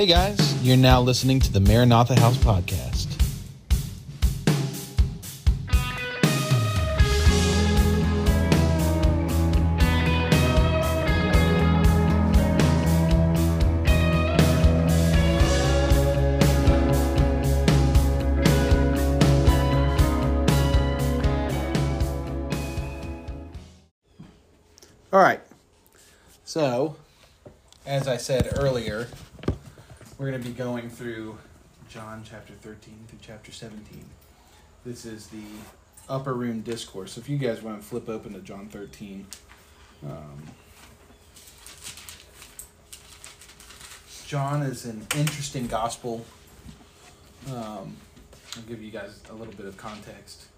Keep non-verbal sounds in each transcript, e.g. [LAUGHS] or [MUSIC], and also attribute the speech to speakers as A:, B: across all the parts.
A: Hey guys, you're now listening to the Maranatha House Podcast. All right. So, as I said earlier, we're going to be going through John chapter 13 through chapter 17. This is the upper room discourse. So if you guys want to flip open to John 13, um, John is an interesting gospel. Um, I'll give you guys a little bit of context.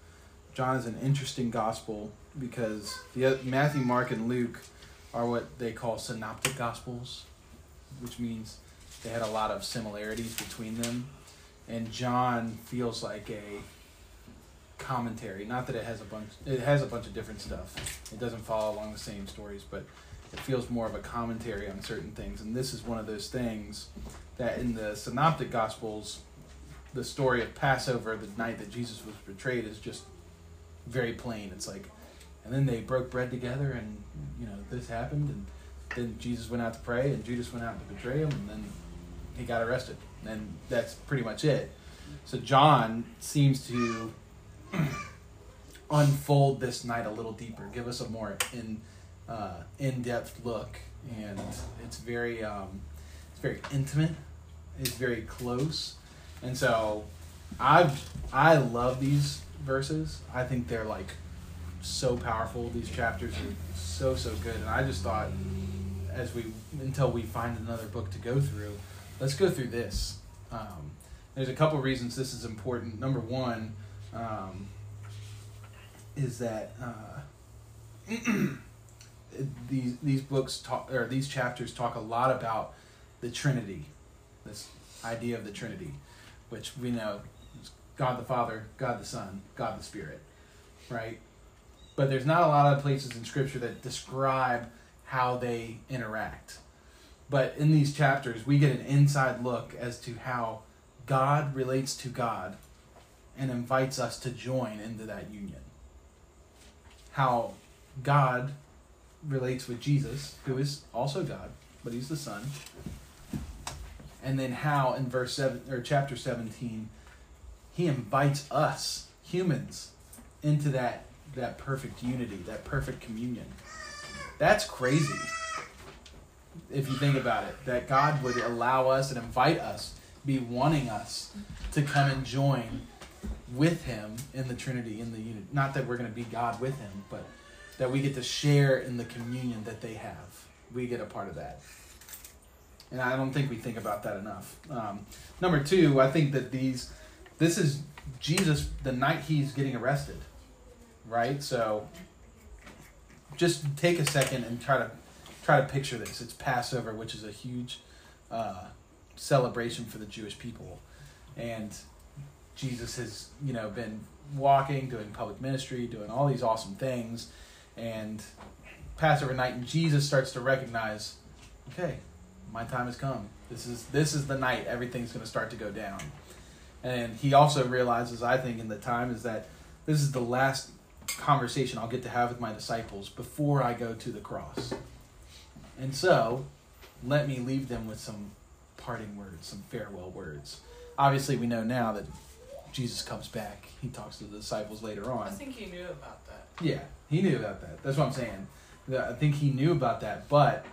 A: John is an interesting gospel because the Matthew, Mark, and Luke are what they call synoptic gospels, which means they had a lot of similarities between them. And John feels like a commentary. Not that it has a bunch. It has a bunch of different stuff. It doesn't follow along the same stories, but it feels more of a commentary on certain things. And this is one of those things that in the synoptic gospels, the story of Passover, the night that Jesus was betrayed, is just very plain. It's like, and then they broke bread together, and you know this happened, and then Jesus went out to pray, and Judas went out to betray him, and then he got arrested, and that's pretty much it. So John seems to [CLEARS THROAT] unfold this night a little deeper, give us a more in uh, in depth look, and it's very um, it's very intimate, it's very close, and so I I love these verses. I think they're like so powerful. These chapters are so so good, and I just thought as we until we find another book to go through, let's go through this. Um, there's a couple reasons this is important. Number one um, is that uh, [CLEARS THROAT] these these books talk or these chapters talk a lot about the Trinity, this idea of the Trinity, which we know is God the Father, God the Son, God the Spirit, right? But there's not a lot of places in Scripture that describe how they interact. But in these chapters, we get an inside look as to how God relates to God and invites us to join into that union. How God relates with Jesus, who is also God, but he's the Son. And then how in verse 7 or chapter 17 he invites us, humans, into that that perfect unity, that perfect communion. That's crazy. If you think about it, that God would allow us and invite us, be wanting us to come and join with him in the Trinity, in the unity. Not that we're going to be God with him, but that we get to share in the communion that they have. We get a part of that. And I don't think we think about that enough. Um, number two, I think that these this is Jesus the night he's getting arrested, right? So just take a second and try to try to picture this. It's Passover, which is a huge uh, celebration for the Jewish people, and Jesus has you know been walking, doing public ministry, doing all these awesome things, and Passover night, and Jesus starts to recognize, okay, my time has come. This is this is the night everything's going to start to go down. And he also realizes, I think, in the time, is that this is the last conversation I'll get to have with my disciples before I go to the cross. And so, let me leave them with some parting words, some farewell words. Obviously, we know now that Jesus comes back. He talks to the disciples later on.
B: I think he knew about that.
A: Yeah, he knew about that. That's what I'm saying. I think he knew about that, but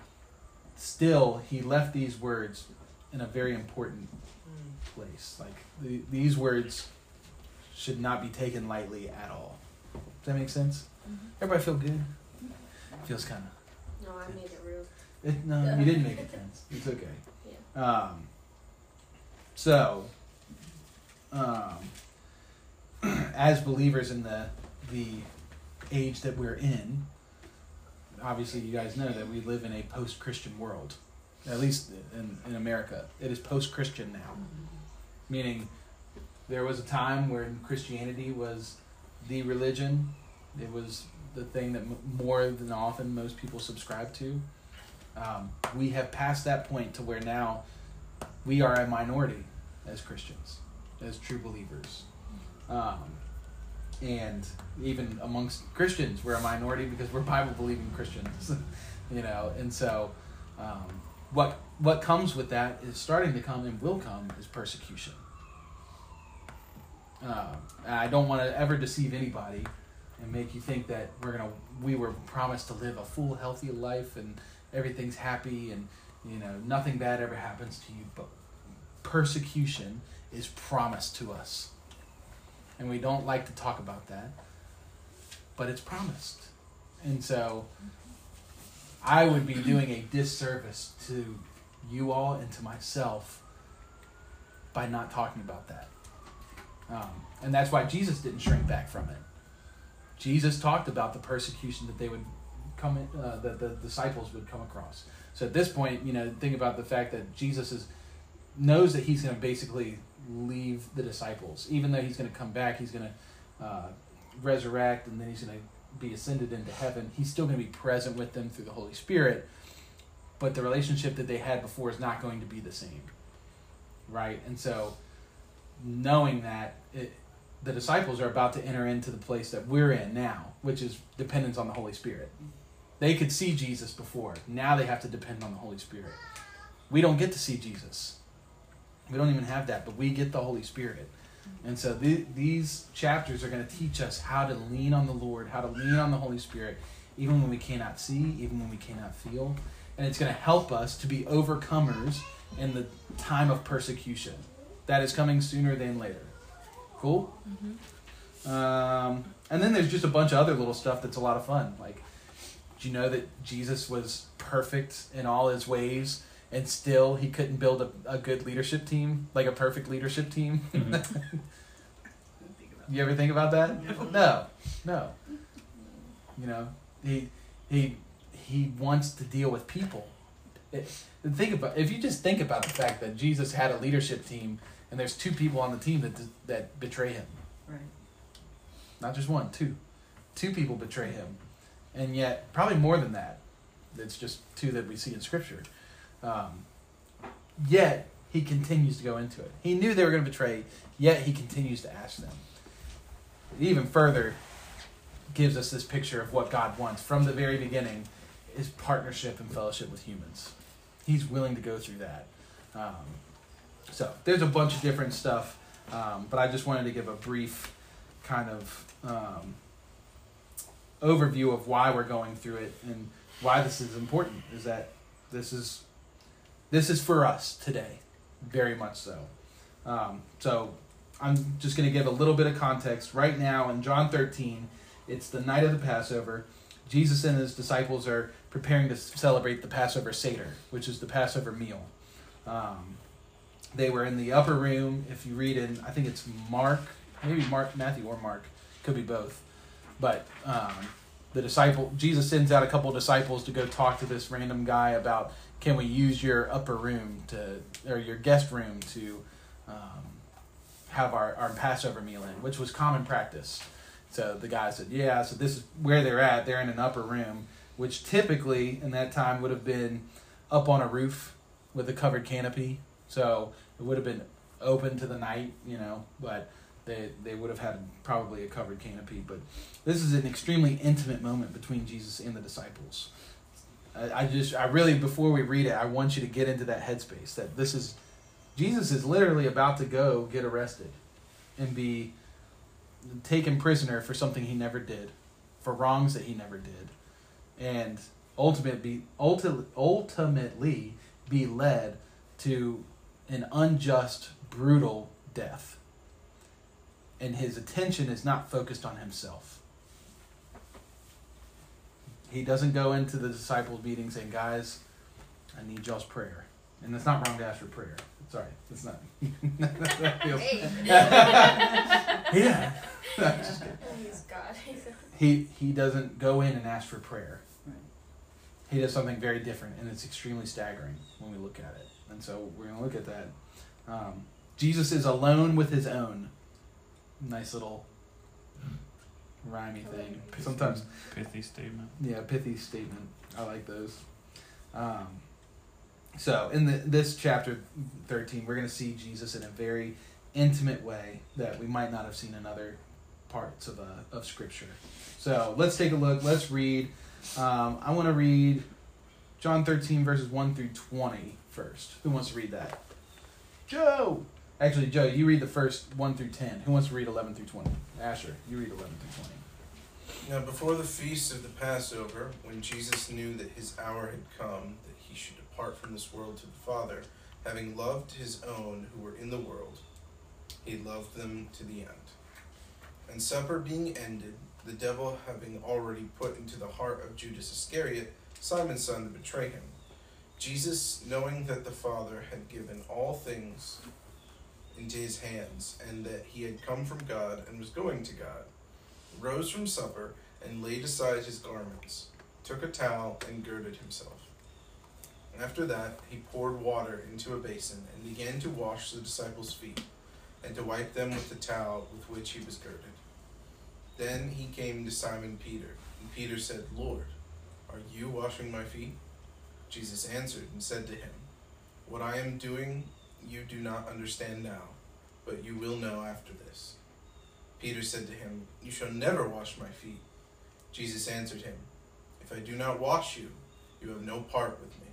A: still, he left these words in a very important place. Like the, these words should not be taken lightly at all. Does that make sense?
C: Mm-hmm.
A: Everybody feel good? Feels kind
C: of. No, I made it real.
A: It, no, you didn't make it tense. It's okay. Yeah. Um. So, um, [CLEARS THROAT] as believers in the the age that we're in, obviously you guys know that we live in a post-Christian world. At least in, in America, it is post-Christian now. Mm-hmm meaning there was a time when Christianity was the religion. It was the thing that more than often most people subscribe to. Um, we have passed that point to where now we are a minority as Christians, as true believers. Um, and even amongst Christians, we're a minority because we're Bible believing Christians, [LAUGHS] you know. And so, um, what what comes with that is starting to come and will come is persecution. Uh, I don't want to ever deceive anybody and make you think that we're gonna we were promised to live a full, healthy life and everything's happy and you know nothing bad ever happens to you. But persecution is promised to us and we don't like to talk about that, but it's promised. And so I would be doing a disservice to you all and to myself by not talking about that. Um, and that's why Jesus didn't shrink back from it. Jesus talked about the persecution that they would come, in, uh, that the disciples would come across. So at this point, you know, think about the fact that Jesus is knows that he's going to basically leave the disciples. Even though he's going to come back, he's going to uh, resurrect, and then he's going to be ascended into heaven. He's still going to be present with them through the Holy Spirit, but the relationship that they had before is not going to be the same, right? And so, knowing that, it, the disciples are about to enter into the place that we're in now, which is dependence on the Holy Spirit. They could see Jesus before. Now they have to depend on the Holy Spirit. We don't get to see Jesus we don't even have that, but we get the Holy Spirit. And so th- these chapters are going to teach us how to lean on the Lord, how to lean on the Holy Spirit, even when we cannot see, even when we cannot feel. And it's going to help us to be overcomers in the time of persecution that is coming sooner than later. Cool? Mm-hmm. Um, and then there's just a bunch of other little stuff that's a lot of fun. Like, do you know that Jesus was perfect in all his ways? and still he couldn't build a, a good leadership team, like a perfect leadership team. Mm-hmm. [LAUGHS] you ever think about that? No, no. You know, he he he wants to deal with people. It, think about if you just think about the fact that Jesus had a leadership team, and there's two people on the team that that betray him.
B: Right.
A: Not just one, two. Two people betray him, and yet probably more than that. It's just two that we see in Scripture. Um, yet he continues to go into it. He knew they were going to betray, yet he continues to ask them. even further gives us this picture of what God wants from the very beginning is partnership and fellowship with humans. He's willing to go through that. Um, so there's a bunch of different stuff, um, but I just wanted to give a brief kind of um, overview of why we're going through it and why this is important. Is that this is this is for us today, very much so. Um, so I'm just going to give a little bit of context. Right now in John 13, it's the night of the Passover. Jesus and his disciples are preparing to celebrate the Passover Seder, which is the Passover meal. Um, they were in the upper room. If you read in, I think it's Mark, maybe Mark, Matthew or Mark, could be both. But um, the disciple, Jesus sends out a couple disciples to go talk to this random guy about can we use your upper room to or your guest room to um, have our, our Passover meal in, which was common practice. So the guy said, yeah. So this is where they're at. They're in an upper room, which typically in that time would have been up on a roof with a covered canopy. So it would have been open to the night, you know, but they they would have had probably a covered canopy. But this is an extremely intimate moment between Jesus and the disciples. I, I just, I really, before we read it, I want you to get into that headspace that this is, Jesus is literally about to go get arrested and be taken prisoner for something he never did, for wrongs that he never did, and ultimately, be ultimately ultimately be led to an unjust, brutal death. And his attention is not focused on himself he doesn't go into the disciples' meeting saying, "Guys, I need y'all's prayer," and it's not wrong to ask for prayer. Sorry, it's not. [LAUGHS] [LAUGHS] yeah. [LAUGHS] He's God. he he doesn't go in and ask for prayer. He does something very different, and it's extremely staggering when we look at it. And so we're going to look at that. Um, Jesus is alone with his own. Nice little rhymey thing. Pithy, Sometimes
C: pithy statement.
A: Yeah, pithy statement. I like those. Um, So in the, this chapter thirteen, we're going to see Jesus in a very intimate way that we might not have seen in other parts of uh, of Scripture. So let's take a look. Let's read. Um, I want to read John thirteen verses one through 20 first. Who wants to read that? Joe. Actually, Joe, you read the first one through ten. Who wants to read eleven through twenty? Asher, you read eleven through twenty.
B: Now, before the feast of the Passover, when Jesus knew that his hour had come, that he should depart from this world to the Father, having loved his own who were in the world, he loved them to the end. And supper being ended, the devil having already put into the heart of Judas Iscariot, Simon's son, to betray him, Jesus, knowing that the Father had given all things into his hands, and that he had come from God and was going to God, rose from supper and laid aside his garments, took a towel and girded himself. After that, he poured water into a basin and began to wash the disciples' feet and to wipe them with the towel with which he was girded. Then he came to Simon Peter, and Peter said, Lord, are you washing my feet? Jesus answered and said to him, What I am doing you do not understand now, but you will know after this. Peter said to him, You shall never wash my feet. Jesus answered him, If I do not wash you, you have no part with me.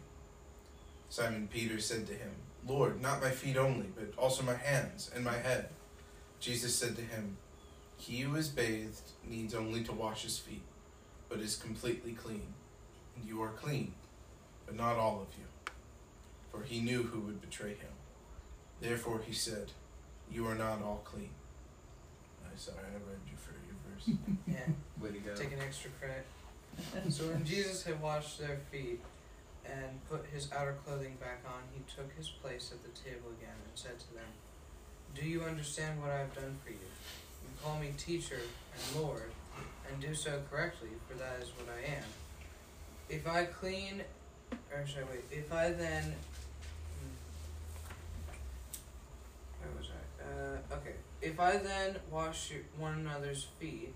B: Simon Peter said to him, Lord, not my feet only, but also my hands and my head. Jesus said to him, He who is bathed needs only to wash his feet, but is completely clean. And you are clean, but not all of you. For he knew who would betray him. Therefore he said, You are not all clean. I'm sorry, I read you for your verse. [LAUGHS]
C: Yeah,
A: Way to go.
C: take an extra credit. [LAUGHS] So when Jesus had washed their feet and put his outer clothing back on, he took his place at the table again and said to them, Do you understand what I have done for you? You call me teacher and Lord, and do so correctly, for that is what I am. If I clean, or sorry, wait, if I then. hmm, Where was I? Uh, okay. If I then wash one another's feet,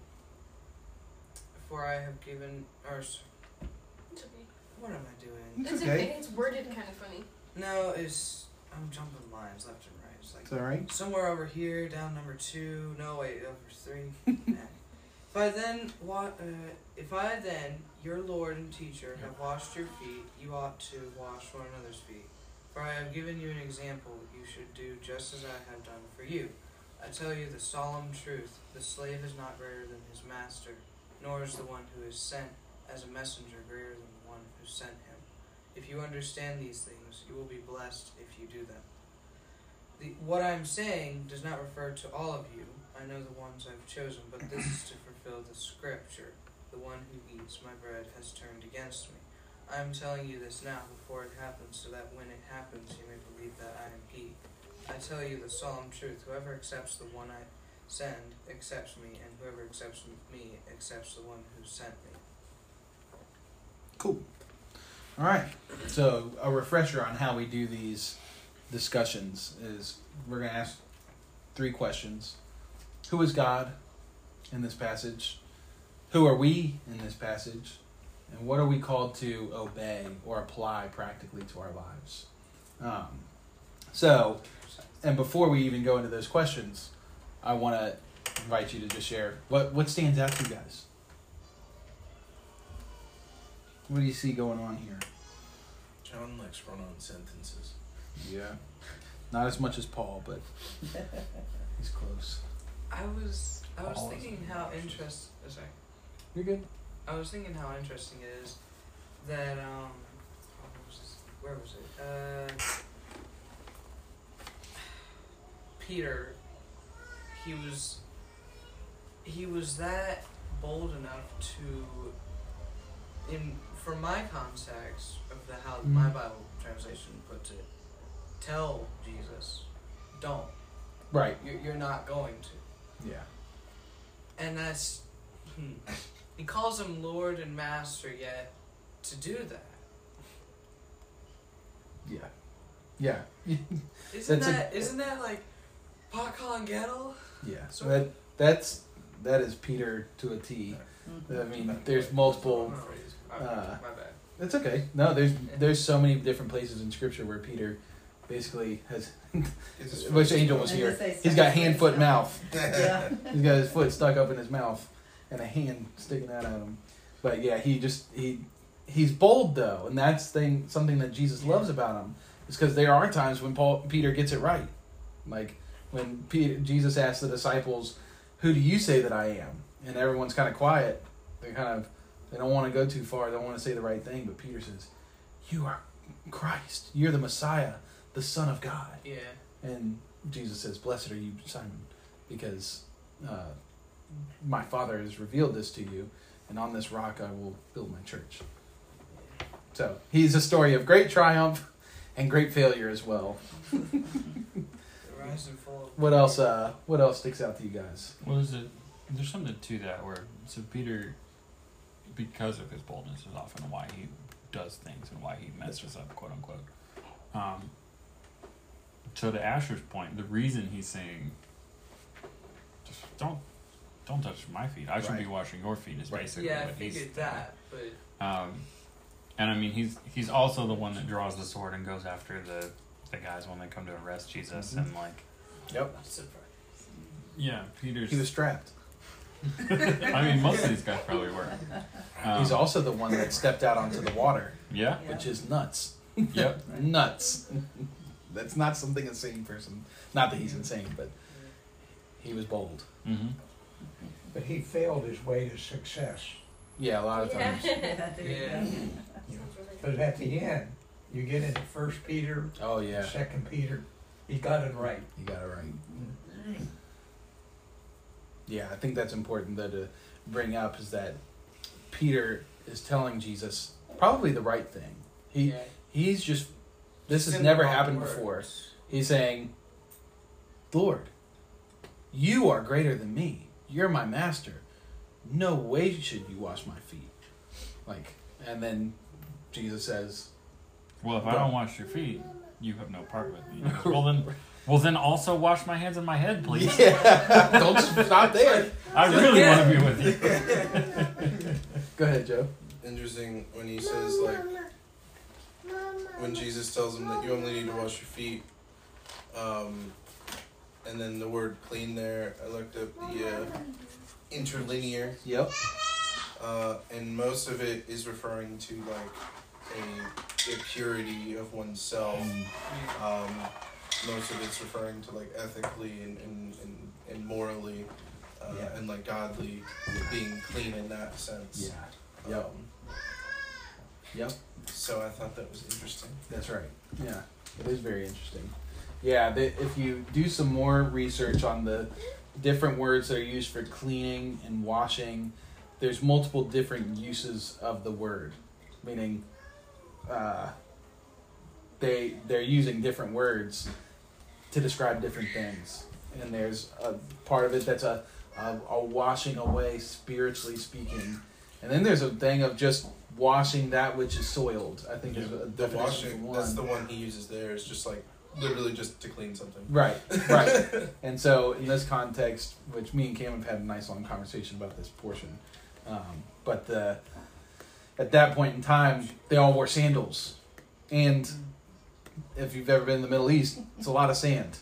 C: for I have given, or
D: It's okay.
C: what am I doing?
A: It's
D: It's
A: okay.
D: okay. It's worded kind of funny.
C: No, it's I'm jumping lines left and right. It's like
A: It's all right.
C: somewhere over here, down number two. No, wait, over three. [LAUGHS] Nah. if I then wa- uh, if I then, your Lord and teacher, have washed your feet, you ought to wash one another's feet. For I have given you an example; you should do just as I have done for you. I tell you the solemn truth: the slave is not greater than his master, nor is the one who is sent as a messenger greater than the one who sent him. If you understand these things, you will be blessed if you do them. The, what I'm saying does not refer to all of you. I know the ones I've chosen, but this is to fulfill the scripture. The one who eats my bread has turned against me. I am telling you this now before it happens, so that when it happens, you may believe that I am He. I tell you the solemn truth whoever accepts the one I send accepts me, and whoever accepts me accepts the one who sent me.
A: Cool. All right. So a refresher on how we do these discussions is we're going to ask three questions. Who is God in this passage? Who are we in this passage? And what are we called to obey or apply practically to our lives? Um, so, and before we even go into those questions, I want to invite you to just share what what stands out to you guys. What do you see going on here?
B: John likes run on sentences.
A: Yeah, not as much as Paul, but [LAUGHS] he's close.
C: I was I was
A: All
C: thinking how interest. oh, Sorry.
A: You're good.
C: I was thinking how interesting it is that um oh, was this? where was it? Uh [SIGHS] Peter he was he was that bold enough to in from my context of the how my
A: Mhm.
C: Bible translation puts it, tell Jesus, don't.
A: Right.
C: You're, you're not going to.
A: Yeah.
C: And that's hmm, he calls him Lord and Master yet to do that.
A: Yeah. Yeah. [LAUGHS]
C: Isn't
A: That's a-
C: that not that like Pakon Gettle?
A: yeah.
C: So-
A: that that's that is Peter to a T. I mean, there's multiple. Uh,
C: my bad.
A: It's okay. No, there's there's so many different places in Scripture where Peter basically has.
B: Gets his [LAUGHS]
A: Which
B: foot-
A: angel was here? He's got hand, foot, mouth. [LAUGHS]
E: Yeah.
A: He's got his foot stuck up in his mouth and a hand sticking out at him. But yeah, he just he he's bold though, and that's thing something that Jesus loves about him is because there are times when Paul Peter gets it right, like when Peter, Jesus asked the disciples, "Who do you say that I am?" and everyone's kind of quiet. They're kind of they don't want to go too far. They don't want to say the right thing. But Peter says, "You are Christ. You're the Messiah, the Son of God."
C: Yeah.
A: And Jesus says, Blessed are you, Simon, because uh, my Father has revealed this to you, and on this rock I will build my church. So he's a story of great triumph and great failure as well.
C: The rise and fall. of
A: What else? Uh, what else sticks out to you guys?
F: Well, there's a there's something to that where so Peter, because of his boldness, is often why he does things and why he messes up, quote unquote. Um, so to Asher's point, the reason he's saying, just don't don't touch my feet. I should be
A: Right.
F: washing your feet. Is
A: Right.
F: basically
C: Yeah, I
F: what he's
C: figured that, but
F: Um, and I mean, he's he's also the one that draws the sword and goes after the the guys when they come to arrest Jesus
A: Mhm.
F: and like
A: Yep.
C: not surprised.
F: yeah, Peter's.
A: He was strapped. [LAUGHS]
F: I mean, most of these guys probably were. [LAUGHS] Um,
A: He's also the one that stepped out onto the water,
F: yeah.
E: Yeah.
A: which is nuts.
F: Yep. [LAUGHS]
A: Nuts. That's not something a sane person. Not that he's insane, but he was bold.
F: Mm-hmm.
G: But he failed his way to success.
A: Yeah, a lot of times. [LAUGHS]
E: Yeah, there
C: Yeah.
E: go.
G: You know. But at the end, you get into First Peter,
A: Oh yeah,
G: Second Peter. He got it right.
A: you got it right. Yeah, I think that's important though to bring up is that Peter is telling Jesus probably the right thing. He
C: yeah.
A: he's just this has never happened
C: words.
A: before. He's saying, Lord, you are greater than me. You're my master. No way should you wash my feet. Like, and then Jesus says,
F: Well, if I don't wash your feet, you have no part with [LAUGHS] me. Well then, well then also wash my hands and my head, please. [LAUGHS]
A: Yeah, don't just stop there.
F: I really want to be with you. [LAUGHS]
A: Go ahead, Joe.
B: Interesting when he says like when Jesus tells him that you only need to wash your feet, um, and then the word clean there. I looked up the uh, interlinear,
A: Yep.
B: uh, and most of it is referring to like a, a purity of oneself. Um, most of it's referring to like ethically and and, and, and morally, uh,
A: Yeah.
B: and like godly being clean in that sense.
A: Yeah. Yep.
B: Um,
A: Yep.
B: so I thought that was interesting.
A: That's right. Yeah, it is very interesting. Yeah, if you do some more research on the different words that are used for cleaning and washing, there's multiple different uses of the word, meaning uh, they they're using different words to describe different things. And there's a part of it that's a, a, a washing away spiritually speaking, and then there's a thing of just washing that which is soiled. I think is a
B: The washing,
A: one.
B: that's the one he uses there. Is just like literally just to clean something.
A: Right, right. [LAUGHS] and so in this context, which me and Cam have had a nice long conversation about this portion, um, but the at that point in time, they all wore sandals, and if you've ever been in the Middle East, it's a lot of sand.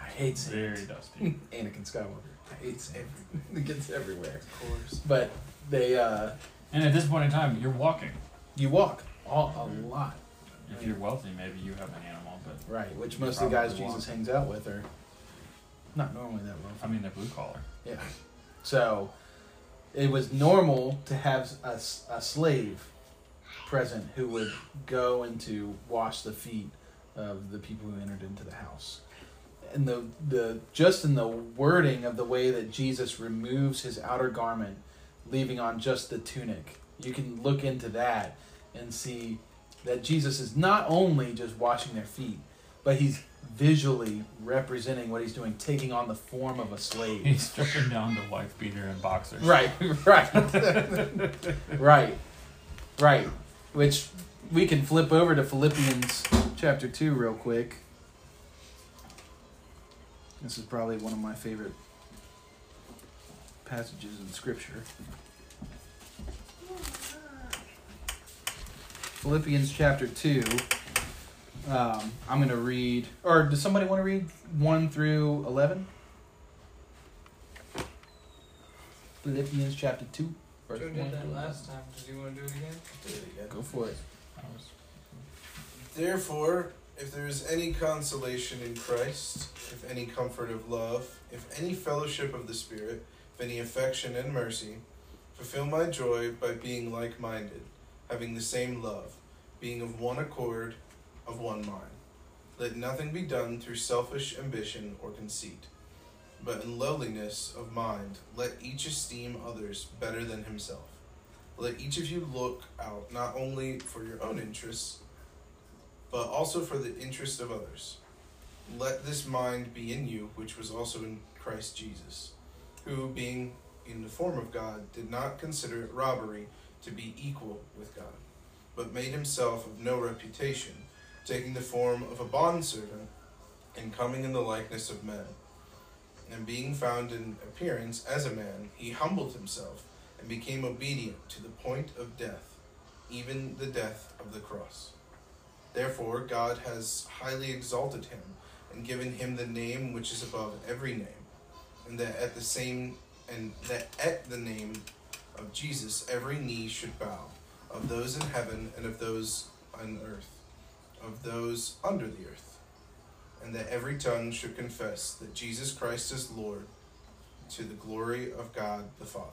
A: I hate sand.
F: Very dusty. [LAUGHS]
A: Anakin Skywalker. I hate sand. [LAUGHS] it gets everywhere.
B: Of course.
A: But they, uh,
F: And at this point in time, you're walking.
A: you walk all, a lot.
F: If you're wealthy, maybe you have an animal, but
A: Right, which most of the guys Jesus hangs out with are not normally that wealthy.
F: I mean they're blue collar.
A: Yeah. So it was normal to have a, a slave present who would go and to wash the feet of the people who entered into the house. And the, the just in the wording of the way that Jesus removes his outer garment, leaving on just the tunic, you can look into that and see that Jesus is not only just washing their feet, but he's visually representing what he's doing, taking on the form of a slave.
F: He's stripping down to wife beater and boxers.
A: Right, right, [LAUGHS] right, right. Which we can flip over to Philippians chapter 2 real quick. This is probably one of my favorite passages in Scripture. Philippians chapter 2. Um, I'm going to read, or does somebody want to read 1 through 11? Philippians chapter 2. verse
C: Joe
A: 1
C: did that last time. Does he want to do it again?
B: Do it again.
A: Go for it.
B: Therefore, if there is any consolation in Christ, if any comfort of love, if any fellowship of the Spirit, if any affection and mercy, fulfill my joy by being like minded, having the same love, being of one accord, of one mind. Let nothing be done through selfish ambition or conceit, but in lowliness of mind, let each esteem others better than himself. Let each of you look out not only for your own interests, but also for the interest of others. Let this mind be in you, which was also in Christ Jesus, who, being in the form of God, did not consider it robbery to be equal with God, but made himself of no reputation, taking the form of a bondservant, and coming in the likeness of men. And being found in appearance as a man, he humbled himself and became obedient to the point of death, even the death of the cross. Therefore, God has highly exalted him and given him the name which is above every name, and that at the same and that at the name of Jesus every knee should bow, of those in heaven and of those on earth, of those under the earth, and that every tongue should confess that Jesus Christ is Lord, to the glory of God the Father.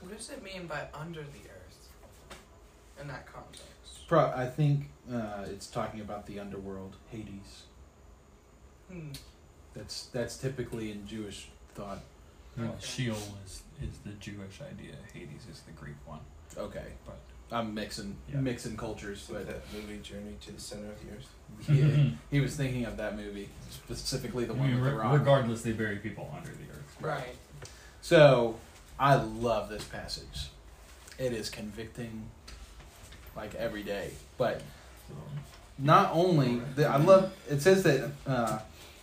C: What does it mean by under the earth in that context?
A: Pro- I think uh, it's talking about the underworld, Hades.
C: Hmm.
A: That's that's typically in Jewish thought.
F: Well,
C: Okay.
F: Sheol is, is the Jewish idea. Hades is the Greek one.
A: Okay,
F: But
A: I'm mixing
F: Yeah.
A: mixing cultures,
B: Like
A: but
B: that movie Journey to the Center of the Earth.
A: yeah, [LAUGHS] he was thinking of that movie specifically, the
F: I
A: one
F: mean,
A: with the
F: re-
A: rock.
F: regardless, they bury people under the earth.
C: Right.
A: So I love this passage. It is convicting, like every day. But
F: So,
A: not only the, I love it says that uh,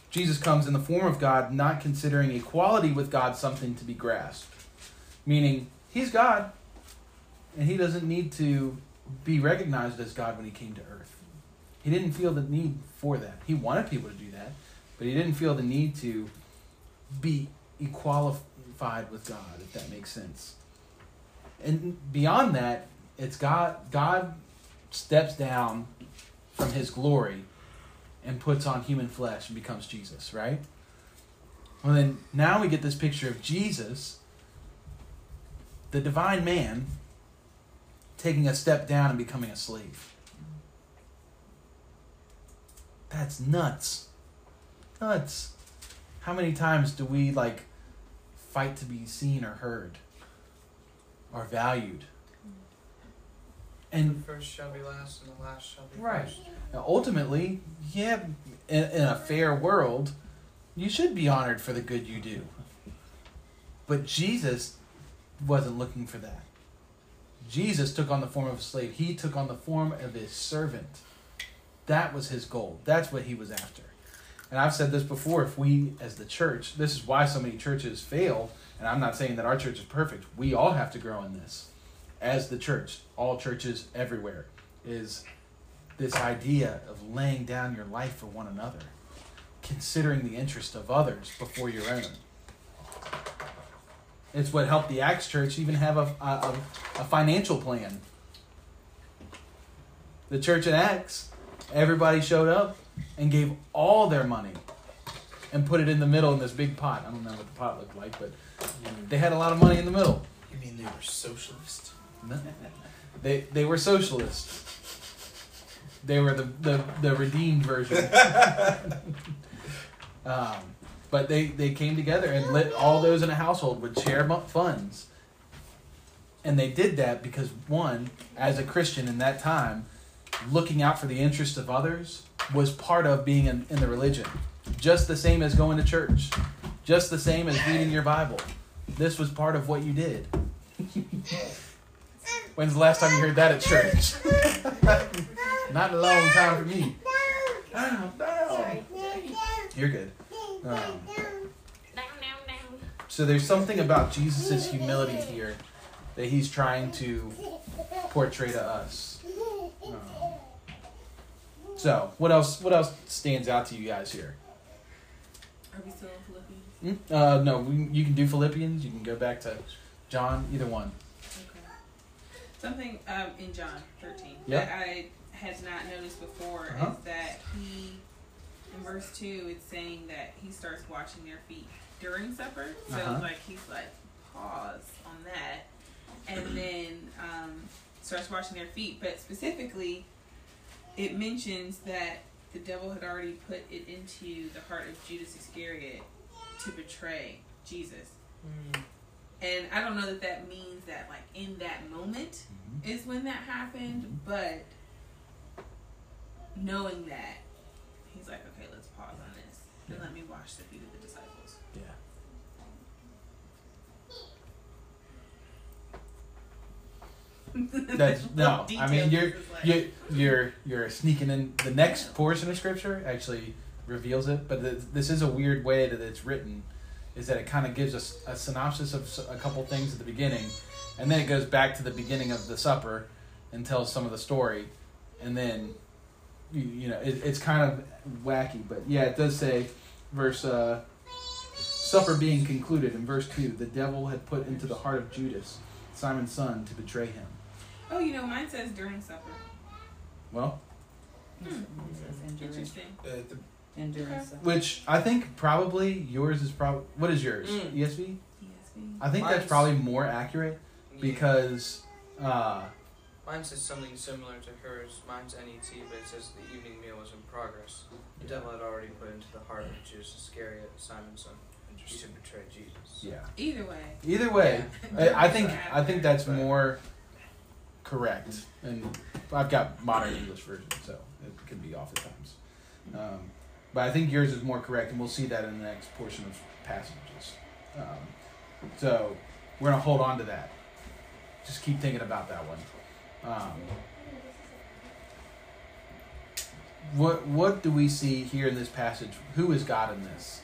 A: Jesus comes in the form of God, not considering equality with God something to be grasped. Meaning he's God, and he doesn't need to be recognized as God when he came to earth. He didn't feel the need for that. He wanted people to do that, but he didn't feel the need to be equalified with God, if that makes sense. And beyond that, it's God God steps down from his glory and puts on human flesh and becomes Jesus, right? Well then now we get this picture of Jesus, the divine man, taking a step down and becoming a slave. That's nuts. Nuts. How many times do we like fight to be seen or heard or valued? And
C: the first shall be last, and the last shall be
A: Right.
C: first.
A: Now, ultimately, yeah, in, in a fair world, you should be honored for the good you do. But Jesus wasn't looking for that. Jesus took on the form of a slave. He took on the form of a servant. That was his goal. That's what he was after. And I've said this before if we, as the church, this is why so many churches fail, and I'm not saying that our church is perfect. We all have to grow in this. As the church, all churches everywhere, is this idea of laying down your life for one another, considering the interest of others before your own. It's what helped the Acts church even have a, a, a financial plan. The church in Acts, everybody showed up and gave all their money and put it in the middle in this big pot. I don't know what the pot looked like, but they had a lot of money in the middle.
B: You mean they were socialist?
A: No. They they were socialists. They were the the, the redeemed version. [LAUGHS] um, but they, they came together and let all those in a household would share funds. And they did that because one, as a Christian in that time, looking out for the interests of others was part of being in, in the religion. Just the same as going to church. Just the same as reading your Bible. This was part of what you did. When's the last time you heard that at church? [LAUGHS] Not a long time for me. Down, down. You're good. Um, so there's something about Jesus' humility here that he's trying to portray to us. So, what else? What else stands out to you guys here?
E: Are we still in Philippians?
A: Hmm? Uh, no, we, you can do Philippians. You can go back to John. Either one.
E: Okay. Something um, in John 13
A: Yeah.
E: that I had not noticed before
A: Uh-huh.
E: is that he, in verse 2, it's saying that he starts washing their feet during supper. So,
A: Uh-huh.
E: like, he's like, pause on that. And [CLEARS THROAT] then um, starts washing their feet. But specifically, it mentions that the devil had already put it into the heart of Judas Iscariot to betray Jesus.
C: Mm.
E: And I don't know that that means that, like, in that moment mm-hmm. is when that happened, mm-hmm. but knowing that, he's like, okay, let's pause on this and
A: Yeah.
E: let me wash the feet of the disciples.
A: Yeah. [LAUGHS] That's no. I mean, you're
E: like-
A: you you're you're sneaking in. The next portion of scripture actually reveals it, but th this is a weird way that it's written. Is that it kind of gives us a synopsis of a couple things at the beginning, and then it goes back to the beginning of the supper and tells some of the story, and then you, you know it, it's kind of wacky. But yeah, it does say verse uh, supper being concluded in verse two. The devil had put into the heart of Judas, Simon's son, to betray him.
E: Oh, you know, mine says during supper.
A: Well,
E: Hmm. Interesting.
B: Uh, the,
H: Endurance.
A: Which I think probably yours is probably what is yours
C: Mm.
A: ESV?
E: ESV.
A: I think that's probably more accurate because uh,
C: Mine says something similar to hers. Mine's NET, but it says the evening meal was in progress. The devil had already put into the heart of Judas Iscariot, Simon's son, he should betray Jesus.
A: yeah.
E: Either way.
A: Either way, [LAUGHS] I, I think I think that's
C: Right.
A: more correct, and I've got modern English version, so it could be off at times. Um, but I think yours is more correct, and we'll see that in the next portion of passages. Um, so we're gonna hold on to that. Just keep thinking about that one. Um, what what do we see here in this passage? Who is God in this?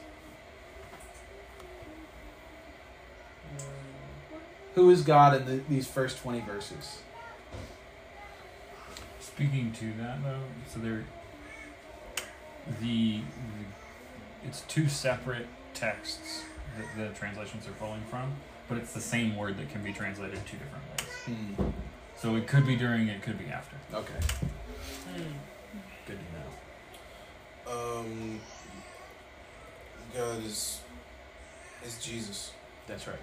A: Who is God in the, these first twenty verses?
F: Speaking to that though, so there, the, the it's two separate texts that the translations are pulling from, but it's the same word that can be translated two different ways.
A: Hmm.
F: So it could be during, it could be after.
A: Okay,
C: Mm.
A: good to know.
B: um, God is is Jesus.
A: That's right.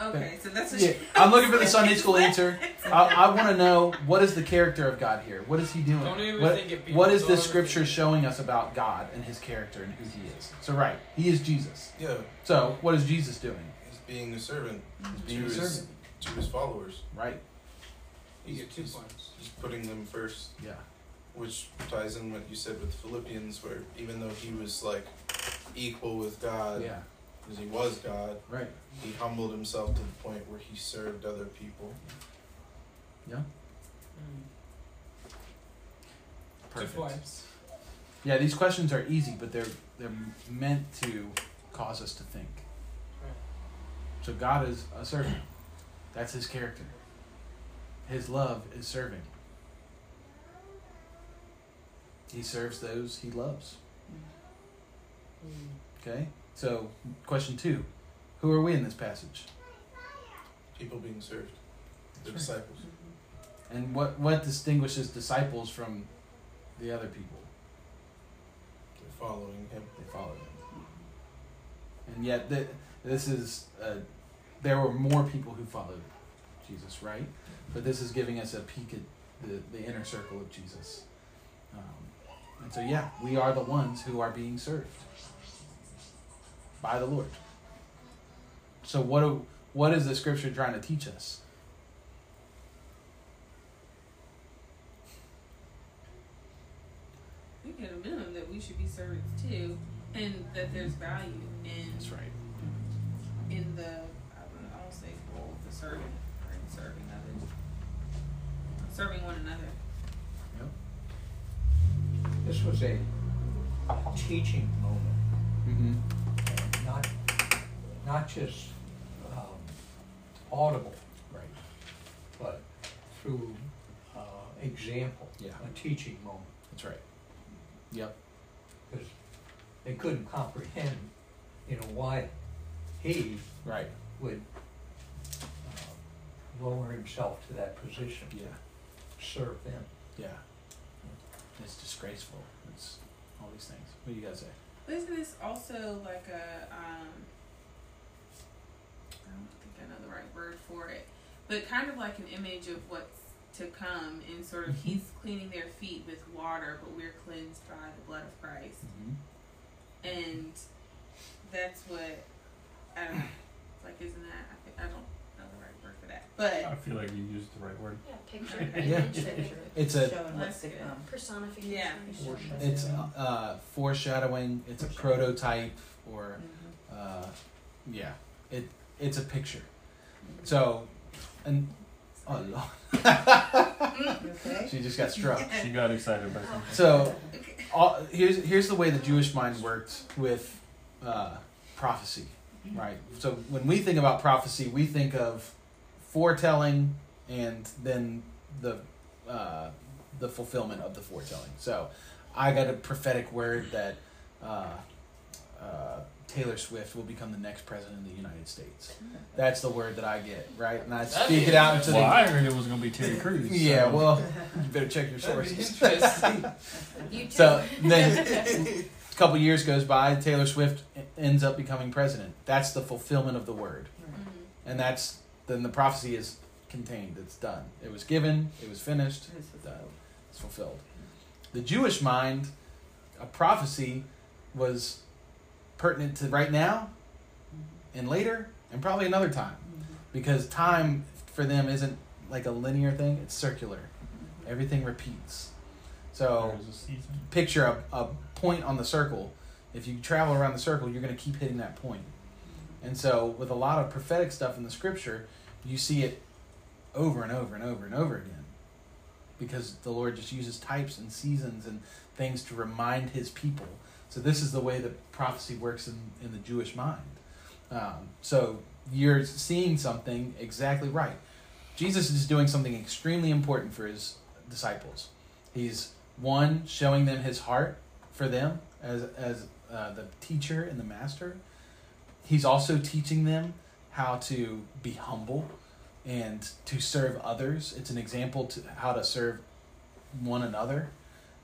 E: Okay, so that's what
A: Yeah, I'm looking for the [LAUGHS] Sunday school answer. I, I want to know what is the character of God here? What is He doing?
C: Don't even
A: What,
C: think it
A: what is
C: don't
A: this scripture showing us about God and His character and who He is? So right, He is Jesus.
B: Yeah,
A: So what is Jesus doing?
B: he's being a servant
A: He's being
B: to
A: a
B: his
A: servant,
B: to his followers.
A: right?
C: You get two points.
B: He's putting them first,
A: Yeah.
B: which ties in what you said with Philippians, where even though he was like equal with God,
A: Yeah.
B: Because he was God,
A: Right.
B: he humbled himself to the point where he served other people.
A: Yeah.
C: Mm.
A: Perfect. Yeah, these questions are easy, but they're they're meant to cause us to think.
C: Right.
A: So God is a servant. That's his character. His love is serving. He serves those he loves.
C: Mm.
A: Okay? So, question 2. Who are we in this passage?
B: People being served, the
A: That's right.
B: disciples.
A: And what what distinguishes disciples from the other people?
B: They're following him.
A: They follow him. And yet, th- this is, uh, there were more people who followed Jesus, right? But this is giving us a peek at the, the inner circle of Jesus. Um, and so, yeah, we are the ones who are being served by the Lord. So, what, do, what is the scripture trying to teach us?
E: We get a minimum that we should be servants too, and that there's value in
A: That's right.
E: in the I don't I don't say role of the servant or in serving others, serving one another. Yep.
G: This was a teaching moment,
A: Mm-hmm.
G: And not, not just um, audible,
A: Right.
G: but through uh, example,
A: Yeah.
G: a teaching moment.
A: That's right. Yep.
G: Because they couldn't comprehend, you know, why he
A: Right.
G: would uh, lower himself to that position,
A: Yeah.
G: serve them.
A: Yeah. It's disgraceful. It's all these things. What do you guys say?
E: Isn't this also like a um I don't think I know the right word for it. But kind of like an image of what's to come And sort of
A: Mhm.
E: he's cleaning their feet with water, but we're cleansed by the blood of Christ.
A: Mm-hmm.
E: And that's what I don't know. Like isn't that I think I don't know the right word for that. But I
F: feel like you used the right word.
D: Yeah, picture, [LAUGHS]
A: Yeah.
D: picture,
A: It's a
H: Showing what's to
E: That's good.
H: come.
D: personification.
E: Yeah.
A: it's uh, foreshadowing. It's a prototype, or
H: Mhm.
A: uh, yeah, it it's a picture. So, and oh, Lord.
H: Okay. [LAUGHS]
A: she just got struck.
F: She got excited by something.
A: So, all, here's here's the way the Jewish mind worked with uh, prophecy, right? So when we think about prophecy, we think of foretelling and then the uh, the fulfillment of the foretelling. So, I got a prophetic word that uh, uh, Taylor Swift will become the next president of the United States. That's the word that I get, right? And I speak it out into
F: Well,
A: the.
F: I heard it was going to be Terry Crews. [LAUGHS]
A: Yeah,
F: so-
A: well, you better check your
B: That'd be
A: sources.
B: interesting. [LAUGHS] [LAUGHS]
D: You too.
A: So then a couple years goes by, Taylor Swift ends up becoming president. That's the fulfillment of the word.
E: Mhm.
A: And that's then the prophecy is contained. It's done. It was given, it was finished,
H: It's
A: done. It's fulfilled. The Jewish mind, a prophecy was pertinent to right now and later and probably another time. Mm-hmm. Because time for them isn't like a linear thing, it's circular. Everything repeats. So
F: a
A: picture a, a point on the circle. If you travel around the circle, you're going to keep hitting that point. And so, with a lot of prophetic stuff in the scripture, you see it over and over and over and over again. Because the Lord just uses types and seasons and things to remind his people. So, this is the way that prophecy works in, in the Jewish mind. Um, so, you're seeing something exactly right. Jesus is doing something extremely important for his disciples. He's one showing them his heart for them as as uh, the teacher and the master. He's also teaching them how to be humble and to serve others. It's an example to how to serve one another.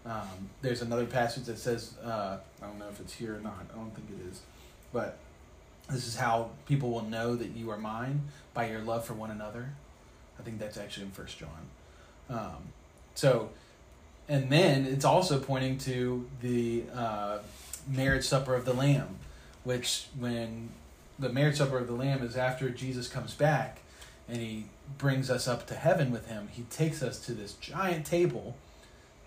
A: Um, there's another passage that says, uh, I don't know if it's here or not. I don't think it is, but this is how people will know that you are mine by your love for one another. I think that's actually in First John. Um, so, and then it's also pointing to the uh, marriage supper of the Lamb, which when the marriage supper of the Lamb is after Jesus comes back and he brings us up to heaven with him, he takes us to this giant table